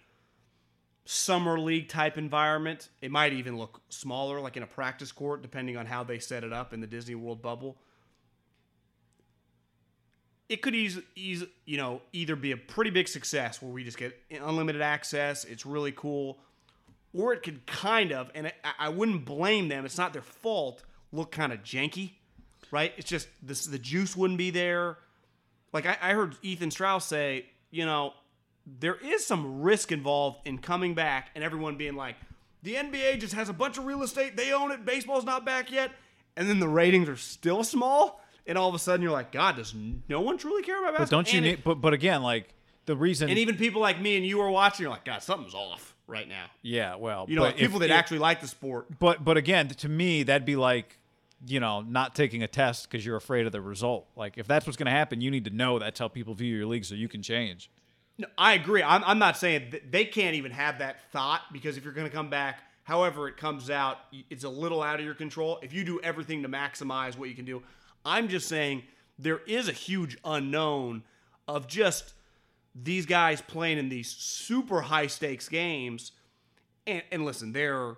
summer league type environment, it might even look smaller, like in a practice court, depending on how they set it up in the Disney World bubble. It could easily, eas you know, either be a pretty big success where we just get unlimited access. It's really cool, or it could kind of, and I, I wouldn't blame them. It's not their fault. Look kind of janky, right? It's just this, the juice wouldn't be there like I, I heard Ethan Strauss say, you know, there is some risk involved in coming back and everyone being like, the NBA just has a bunch of real estate, they own it, baseball's not back yet, and then the ratings are still small, and all of a sudden you're like, God, does no one truly care about But don't you And it- need? But but again, like the reason. and even people like me and you are watching, you're like, God, something's off right now. yeah, well, You know, like people if- that if- actually like the sport. But but again, to me, that'd be like, you know, not taking a test because you're afraid of the result. Like if that's what's going to happen, you need to know that's how people view your league, so you can change. No, I agree. I'm, I'm not saying th- they can't even have that thought because if you're going to come back, however it comes out, it's a little out of your control. If you do everything to maximize what you can do, I'm just saying there is a huge unknown of just these guys playing in these super high stakes games, and, and listen, they're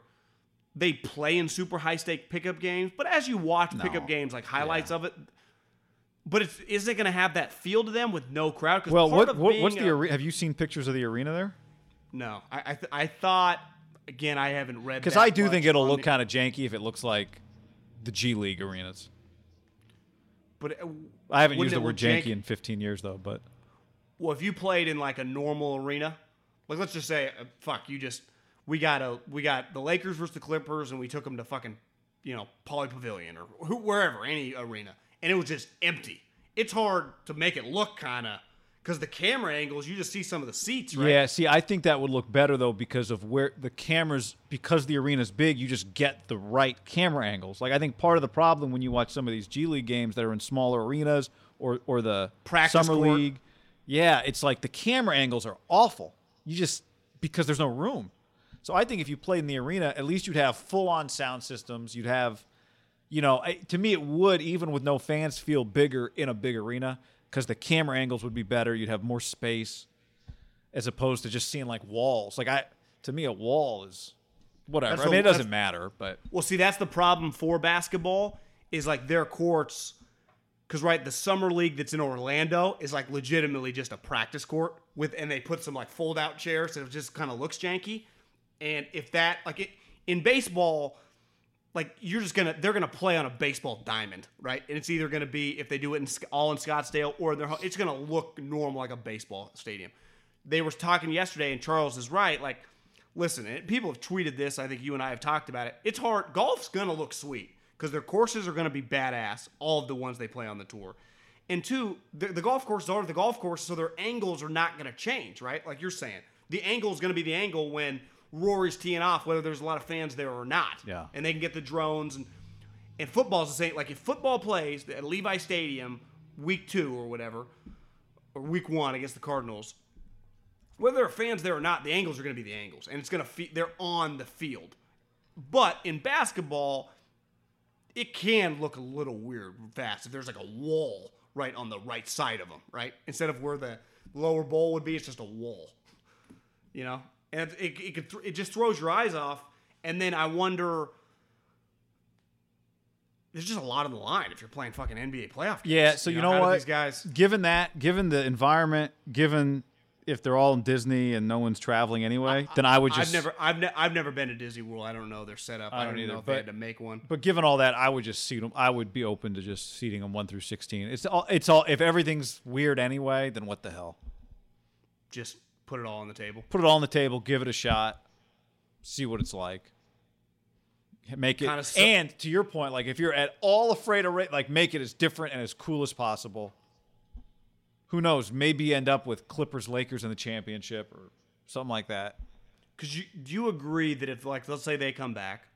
they play in super high stake pickup games, but as you watch pickup games like highlights of it, but it's is it going to have that feel to them with no crowd? Well, what, what what's the a- Have you seen pictures of the arena there? no? I I, th- I thought again I haven't read Because I do think it'll look kind of janky if it looks like the G League arenas. But uh, I haven't used the word look janky in 15 years though, but Well, if you played in like a normal arena, like let's just say, uh, fuck, you just we got a we got the Lakers versus the Clippers, and we took them to fucking you know Pauley Pavilion or who, wherever any arena, and it was just empty. It's hard to make it look kind of because the camera angles, you just see some of the seats, right? yeah. See, I think that would look better though because of where the cameras, because the arena's big, you just get the right camera angles. Like I think part of the problem when you watch some of these G League games that are in smaller arenas or or the Practice summer court. league, yeah, it's like the camera angles are awful. You just because there's no room. So I think if you played in the arena, at least you'd have full on sound systems. You'd have, you know, to me it would even with no fans feel bigger in a big arena because the camera angles would be better. You'd have more space as opposed to just seeing like walls. Like I, to me, a wall is whatever. That's I mean, the- it doesn't matter, but Well, see, that's the problem for basketball is like their courts, because right, the summer league that's in Orlando is like legitimately just a practice court with, and they put some like fold out chairs, so it just kind of looks janky. And if that like it, in baseball, like you're just gonna they're gonna play on a baseball diamond, right? And it's either gonna be if they do it in all in Scottsdale or they're it's gonna look normal like a baseball stadium. They were talking yesterday, and Charles is right. Like, listen, people have tweeted this. I think you and I have talked about it. It's hard. Golf's gonna look sweet because their courses are gonna be badass. All of the ones they play on the tour. And two, the, the golf courses are the golf course, so their angles are not going to change, right? Like you're saying, the angle is going to be the angle when Rory's teeing off, whether there's a lot of fans there or not. Yeah. And they can get the drones and and football's the same. Like if football plays at Levi Stadium week two or whatever, or week one against the Cardinals, whether there are fans there or not, the angles are going to be the angles, and it's going to fe- they're on the field. But in basketball, it can look a little weird fast if there's like a wall right on the right side of them, right? Instead of where the lower bowl would be, it's just a wall, you know. And it it, could th- it just throws your eyes off, and then I wonder. There's just a lot on the line if you're playing fucking NBA playoff games. yeah. So you, know, do what? These guys. given that, given the environment, given if they're all in Disney and no one's traveling anyway, then I would just I've never, I've, ne- I've never been to Disney World. I don't know their setup. I, don't don't, even either, know if they had to make one. But given all that, I would just seat them. I would be open to just seating them one through sixteen. It's all. It's all. If everything's weird anyway, then what the hell? Just put it all on the table. Put it all on the table. Give it a shot. See what it's like. Make it. Kinda so- and to your point, like if you're at all afraid of it, like make it as different and as cool as possible. Who knows? Maybe end up with Clippers Lakers in the championship or something like that. Because you, do you agree that if, like, let's say they come back,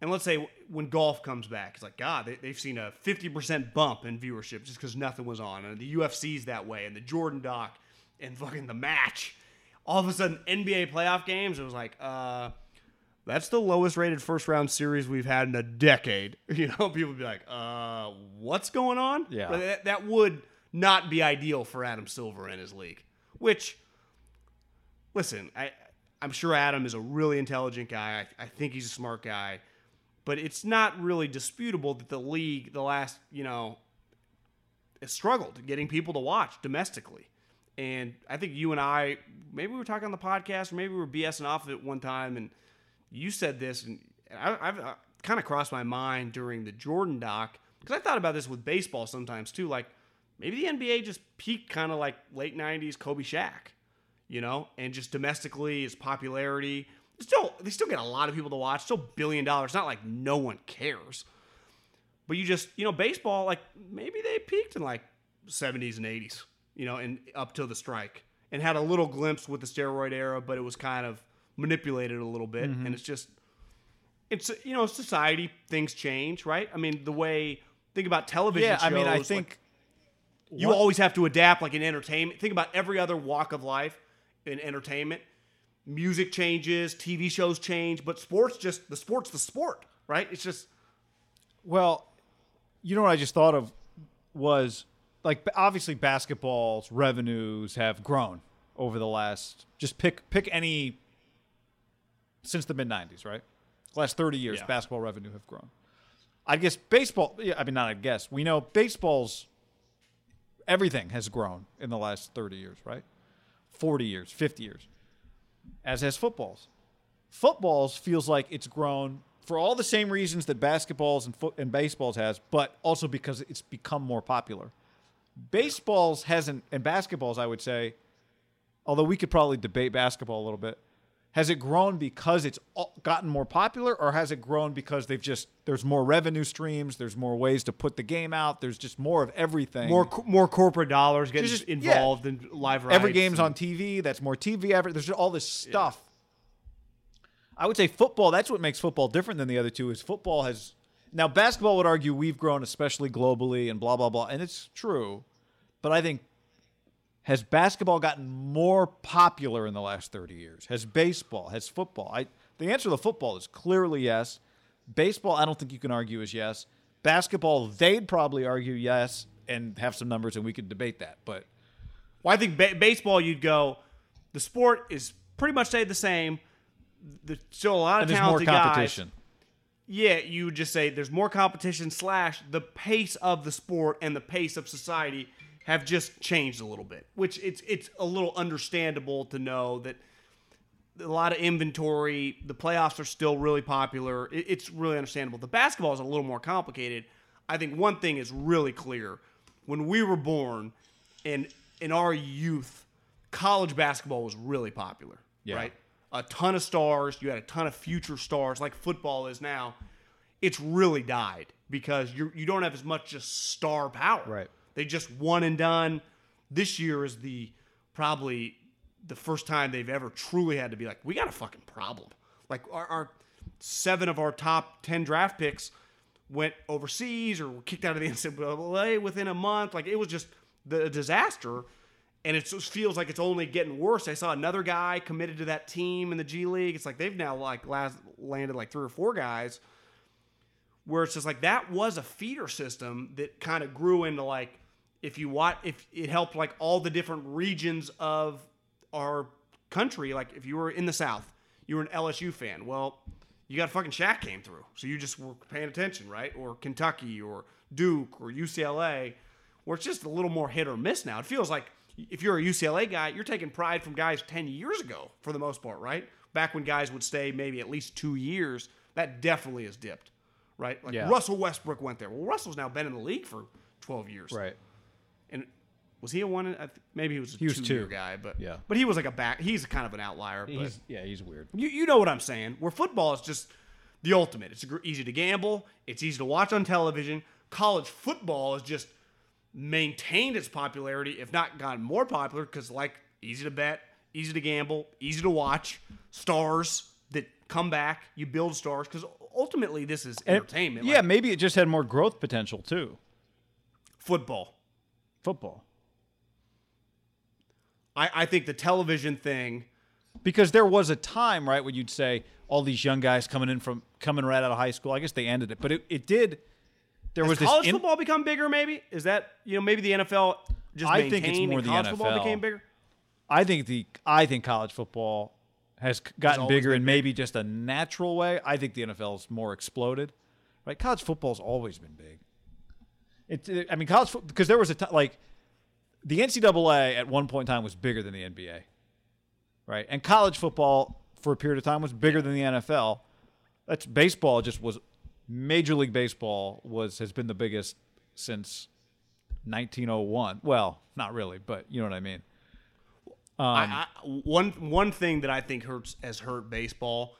and let's say when golf comes back, it's like, God, they, they've seen a 50% bump in viewership just because nothing was on. And the UFC's that way, and the Jordan doc, and fucking the match. All of a sudden, NBA playoff games, it was like, uh, that's the lowest rated first round series we've had in a decade. You know, people would be like, uh, what's going on? Yeah. But That, that would not be ideal for Adam Silver and his league, which listen, I I'm sure Adam is a really intelligent guy. I, I think he's a smart guy, but it's not really disputable that the league, the last you know, has struggled getting people to watch domestically. And I think you and I, maybe we were talking on the podcast, or maybe we were BSing off of it one time, and you said this, and I, I've uh, kind of crossed my mind during the Jordan doc because I thought about this with baseball sometimes too. Like maybe the NBA just peaked kind of like late '90s Kobe Shaq you know, and just domestically, its popularity. Still, they still get a lot of people to watch. Still, billion dollars. Not like no one cares. But you just, you know, baseball, like maybe they peaked in like 70s and 80s, you know, and up till the strike, and had a little glimpse with the steroid era, but it was kind of manipulated a little bit, mm-hmm. and it's just, it's you know, society things change, right? I mean, the way think about television. Yeah, I mean, I shows, like, think you always have to adapt like in entertainment think about every other walk of life in entertainment music changes tv shows change but sports just the sport's the sport right it's just Well, you know what I just thought of was like obviously basketball's revenues have grown over the last just pick pick any since the mid 90s, right? Last 30 years Yeah. basketball revenue have grown. I guess baseball yeah, I mean not I guess. We know baseball's everything has grown in the last 30 years, right? 40 years, 50 years. As has football's. Football's feels like it's grown for all the same reasons that basketballs and foot and baseballs has, but also because it's become more popular. Baseballs hasn't and basketballs, I would say, although we could probably debate basketball a little bit, has it grown because it's gotten more popular or has it grown because they've just there's more revenue streams, there's more ways to put the game out, there's just more of everything. More co- more corporate dollars getting Just- yeah. involved in live rights. Every game's and- on TV. That's more TV ever. There's all this stuff. I would say football. That's what makes football different than the other two. Is football has now basketball would argue we've grown especially globally and blah blah blah, and it's true. But I think has basketball gotten more popular in the last 30 years? Has baseball? Has football? I the answer to the football is clearly yes. Baseball, I don't think you can argue is yes. Basketball, they'd probably argue yes and have some numbers, and we could debate that. But Well, I think ba- baseball, you'd go, the sport is pretty much stayed the same. There's still a lot of and there's more talented guys. competition. Yeah, you would just say there's more competition slash the pace of the sport and the pace of society have just changed a little bit, which it's it's a little understandable to know that a lot of inventory. The playoffs are still really popular. It, it's really understandable. The basketball is a little more complicated. I think one thing is really clear: when we were born, and in our youth, college basketball was really popular. Yeah. Right, a ton of stars. You had a ton of future stars, like football is now. It's really died because you you don't have as much just star power. Right. They just one and done. This year is the probably the first time they've ever truly had to be like, we got a fucking problem. Like our, our seven of our top ten draft picks went overseas or were kicked out of the NCAA within a month. Like it was just the disaster. And it just feels like it's only getting worse. I saw another guy committed to that team in the G League. It's like they've now like last landed like three or four guys where it's just like that was a feeder system that kind of grew into like if you watch if it helped like all the different regions of our country like if you were in the south you were an lsu fan well you got a fucking Shaq came through so you just were paying attention right or kentucky or duke or ucla where it's just a little more hit or miss now it feels like if you're a ucla guy you're taking pride from guys 10 years ago for the most part right back when guys would stay maybe at least two years that definitely has dipped right? Like Yeah. Russell Westbrook went there. Well, Russell's now been in the league for 12 years. Right. Was he a one? I th- maybe he was a He was two-year two. guy, but Yeah. But he was like a back. He's kind of an outlier. But He's yeah, he's weird. you you know what I'm saying? Where football is just the ultimate. It's easy to gamble. It's easy to watch on television. College football has just maintained its popularity, if not gotten more popular, because like easy to bet, easy to gamble, easy to watch, stars that come back. You build stars because ultimately this is entertainment. yeah, Like, maybe it just had more growth potential too. football. Football. I, I think the television thing. Because there was a time, right, when you'd say all these young guys coming in from coming right out of high school. I guess they ended it, but it, it did. There Has was this. college in- football become bigger? Maybe is that you know maybe the NFL just I think it's more the college football NFL. became bigger. I think the I think college football has gotten bigger in maybe just a natural way. I think the NFL's more exploded. Right? College football's always been big. It's it, I mean college football because there was a time like the NCAA at one point in time was bigger than the NBA. Right? And college football for a period of time was bigger than the NFL. That's baseball just was Major League Baseball was has been the biggest since 1901. Well, not really, but you know what I mean. Um, I, I, one one thing that I think hurts has hurt baseball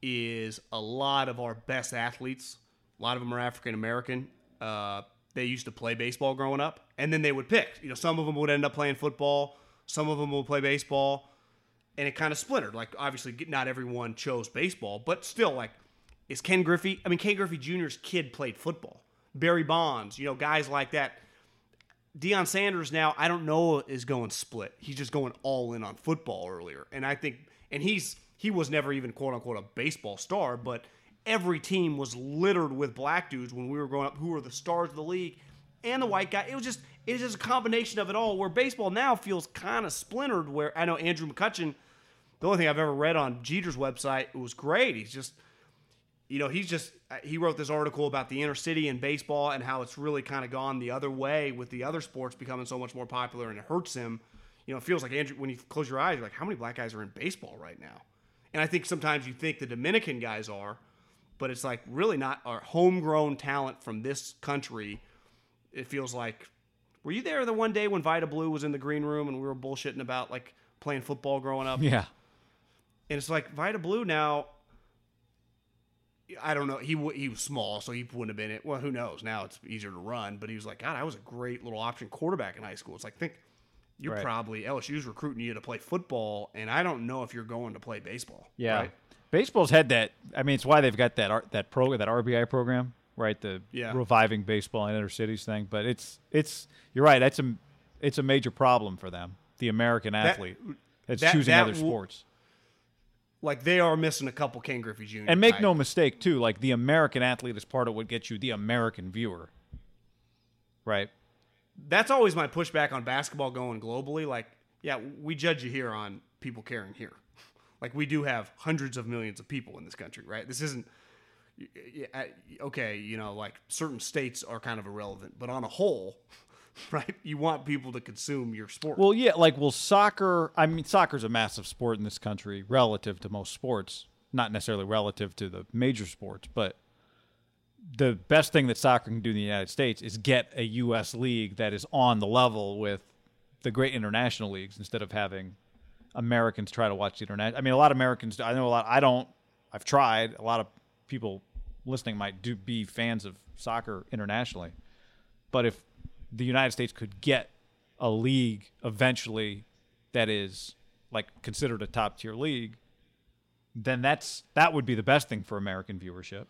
is a lot of our best athletes. A lot of them are African American. Uh, they used to play baseball growing up, and then they would pick. You know, some of them would end up playing football. Some of them would play baseball, and it kind of splintered. Like obviously, not everyone chose baseball, but still, like, is Ken Griffey? I mean, Ken Griffey Jr.'s kid played football. Barry Bonds, you know, guys like that. Deion Sanders now, I don't know, is going split. He's just going all in on football earlier. And I think, and he's, he was never even quote unquote a baseball star, but every team was littered with black dudes when we were growing up who were the stars of the league and the white guy. It was just, it is just a combination of it all. Where baseball now feels kind of splintered. Where I know Andrew McCutchen, the only thing I've ever read on Jeter's website, it was great. He's just, you know, he's just he wrote this article about the inner city and baseball and how it's really kind of gone the other way with the other sports becoming so much more popular and it hurts him. You know, it feels like Andrew when you close your eyes, you're like, how many black guys are in baseball right now? And I think sometimes you think the Dominican guys are, but it's like really not our homegrown talent from this country. It feels like. Were you there the one day when Vida Blue was in the green room and we were bullshitting about like playing football growing up? Yeah. And it's like Vida Blue now. I don't know. He w- he was small, so he wouldn't have been it. Well, who knows? Now it's easier to run, but he was like, God, I was a great little option quarterback in high school. It's like think you're Right. probably LSU's recruiting you to play football, and I don't know if you're going to play baseball. Yeah. right? Baseball's had that. I mean, it's why they've got that R- that pro that RBI program, right? The Yeah. reviving baseball in inner cities thing. But it's it's you're right. That's a it's a major problem for them. The American athlete that's that- choosing that other w- sports. Like they are missing a couple Ken Griffey Jr. And make type. no mistake, too, like the American athlete is part of what gets you the American viewer, right? that's always my pushback on basketball going globally. Like, yeah, we judge you here on people caring here. Like, we do have hundreds of millions of people in this country, right? This isn't okay. You know, like certain states are kind of irrelevant, but on a whole, right? You want people to consume your sport. Well, yeah, like well, soccer. I mean, soccer's a massive sport in this country relative to most sports. Not necessarily relative to the major sports, but the best thing that soccer can do in the United States is get a U.S. league that is on the level with the great international leagues instead of having Americans try to watch the internet. I mean, a lot of Americans. I know a lot. I don't. I've tried. A lot of people listening might do be fans of soccer internationally, but if the United States could get a league eventually that is like considered a top tier league, then that's that would be the best thing for American viewership.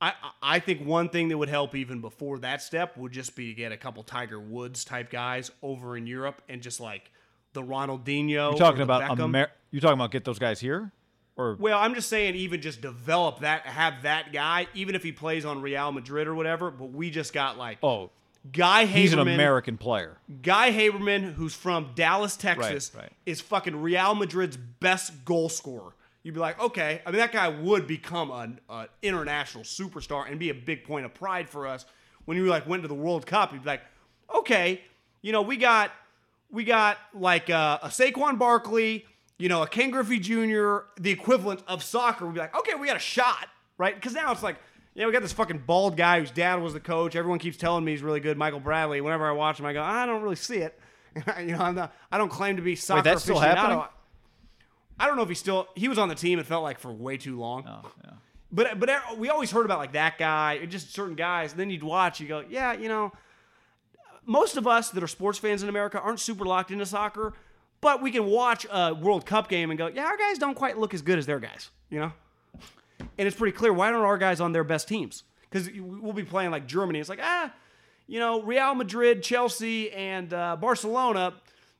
I, I think one thing that would help even before that step would just be to get a couple Tiger Woods type guys over in Europe and just like the Ronaldinho. You're talking about Amer- you're talking about get those guys here, or Well, I'm just saying, even just develop that, have that guy, even if he plays on Real Madrid or whatever. But we just got like oh, Guy Haberman. he's an American player. Guy Haberman, who's from Dallas, Texas, right. is fucking Real Madrid's best goal scorer. You'd be like, okay, I mean, that guy would become an, an international superstar and be a big point of pride for us. When you like went to the World Cup, you'd be like, okay, you know, we got we got like uh, a Saquon Barkley, you know, a Ken Griffey Jr., the equivalent of soccer. We'd be like, okay, we got a shot, right? Because now it's like, yeah, we got this fucking bald guy whose dad was the coach. Everyone keeps telling me he's really good, Michael Bradley. Whenever I watch him, I go, I don't really see it. you know, I'm not, I don't claim to be soccer Wait, that's still happening? I don't know if he still he was on the team. It felt like for way too long. Oh, yeah. But but we always heard about like that guy, just certain guys. And then you'd watch, you go, yeah, you know, most of us that are sports fans in America aren't super locked into soccer, but we can watch a World Cup game and go, yeah, our guys don't quite look as good as their guys, you know. And it's pretty clear why aren't our guys on their best teams? Because we'll be playing like Germany. It's like ah, you know, Real Madrid, Chelsea, and uh, Barcelona.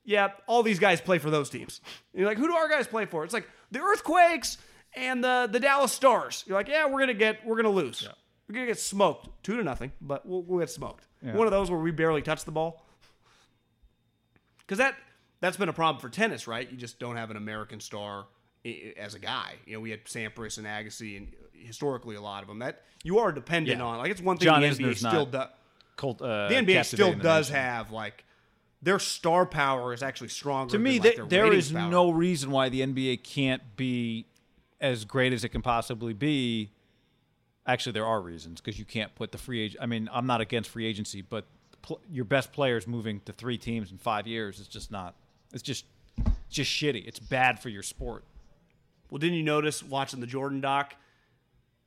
Yeah, all these guys play for those teams. And you're like, who do our guys play for? It's like the Earthquakes and the the Dallas Stars. You're like, yeah, we're gonna get we're gonna lose. Yeah. We're gonna get smoked two to nothing, but we'll, we'll get smoked. One of those where we barely touch the ball. Because that that's been a problem for tennis, right? You just don't have an American star as a guy. You know, we had Sampras and Agassi, and historically a lot of them. That you are dependent Yeah. on. Like it's one thing John the Isner's NBA still does. Uh, The NBA still does have like their star power is actually stronger. To me, than, like, th- there power. no reason why the NBA can't be as great as it can possibly be. Actually, there are reasons because you can't put the free agent. I mean, I'm not against free agency, but pl- your best players moving to three teams in five years is just not. It's just, it's just shitty. It's bad for your sport. Well, didn't you notice watching the Jordan doc?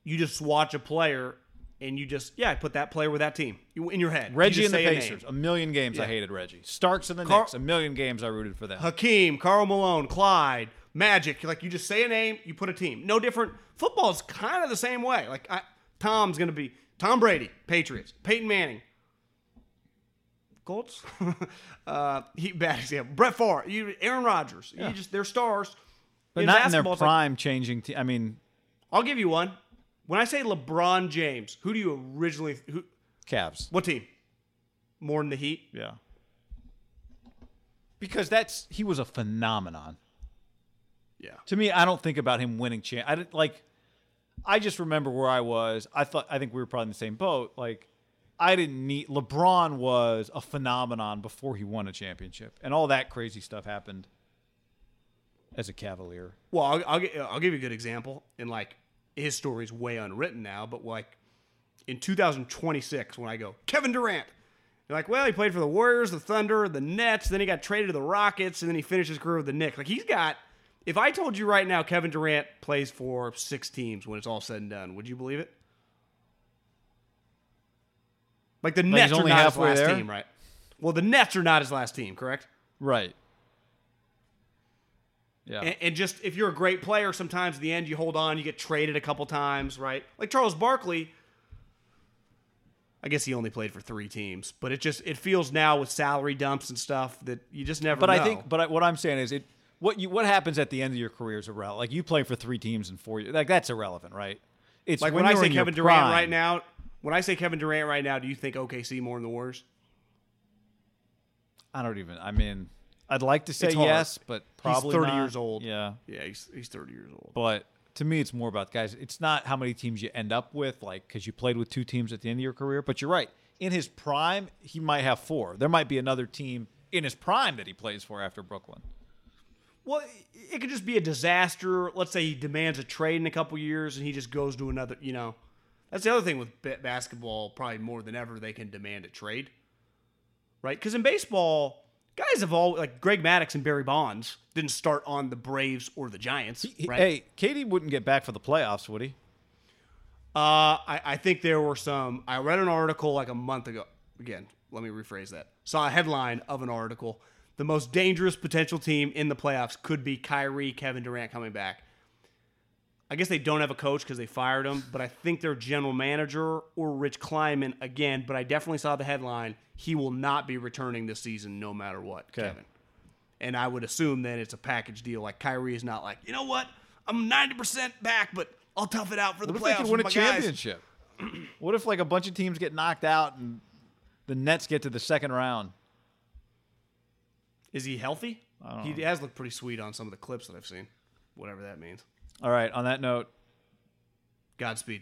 You just watch a player and you just yeah, put that player with that team in your head. Reggie just and the say a. Pacers. A million games I hated Reggie. Starks and the Car- Knicks. A million games I rooted for them. Hakeem, Karl Malone, Clyde, Magic. Like you just say a name, you put a team. No different. Football is kind of the same way. Like I, Tom's gonna be Tom Brady, Patriots, Peyton Manning, Colts. uh, he bad example. Brett Favre, you, Aaron Rodgers. You just they're stars. but In not in their it's like- prime changing. Te- I mean, I'll give you one. When I say LeBron James, who do you originally who? Cavs. What team? More than the Heat. Yeah. because that's he was a phenomenon. Yeah. To me, I don't think about him winning champ. I didn't like. I just remember where I was. I thought I think we were probably in the same boat. Like, I didn't need LeBron was a phenomenon before he won a championship, and all that crazy stuff happened as a Cavalier. Well, I'll, I'll, I'll give you a good example. And like his story's way unwritten now, but like in 2026, when I go Kevin Durant, you're like, well, he played for the Warriors, the Thunder, the Nets, then he got traded to the Rockets, and then he finished his career with the Knicks. Like he's got. If I told you right now Kevin Durant plays for six teams when it's all said and done, would you believe it? Like the Like Nets are only not his last there? team, right? Well, the Nets are not his last team, correct? Right. Yeah. And, and just if you're a great player, sometimes at the end you hold on, you get traded a couple times, right? Like Charles Barkley. I guess he only played for three teams, but it just it feels now with salary dumps and stuff that you just never. but I think, but I, what I'm saying is, it what you what happens at the end of your career is irrelevant. Like you play for three teams in four years, like that's irrelevant, right? It's like when, I say Kevin Durant prime. right now, when I say Kevin Durant right now, do you think OKC more than the Warriors? I don't even. I mean, I'd like to say yes, but probably he's 30 not. years old. Yeah, Yeah, he's, he's 30 years old. but to me, it's more about guys. It's not how many teams you end up with, like because you played with two teams at the end of your career. But you're right. In his prime, he might have four. There might be another team in his prime that he plays for after Brooklyn. Well, it could just be a disaster. Let's say he demands a trade in a couple years and he just goes to another, you know. That's the other thing with basketball, probably more than ever, they can demand a trade. Right? Because in baseball, guys have all, like Greg Maddux and Barry Bonds, didn't start on the Braves or the Giants. He- right? Hey, KD wouldn't get back for the playoffs, would he? Uh, I, I think there were some. I read an article like a month ago. Again, let me rephrase that. Saw a headline of an article. The most dangerous potential team in the playoffs could be Kyrie, Kevin Durant coming back. I guess they don't have a coach because they fired him, but I think their general manager or Rich Kleiman again. But I definitely saw the headline. He will not be returning this season, no matter what, Kevin. And I would assume then it's a package deal. Like Kyrie is not like, you know what, I'm 90% back, but I'll tough it out for the What if playoffs. they could win a guys." championship? what if like a bunch of teams get knocked out and the Nets get to the second round? Is he healthy? He has looked pretty sweet on some of the clips that I've seen. Whatever that means. All right. On that note, Godspeed.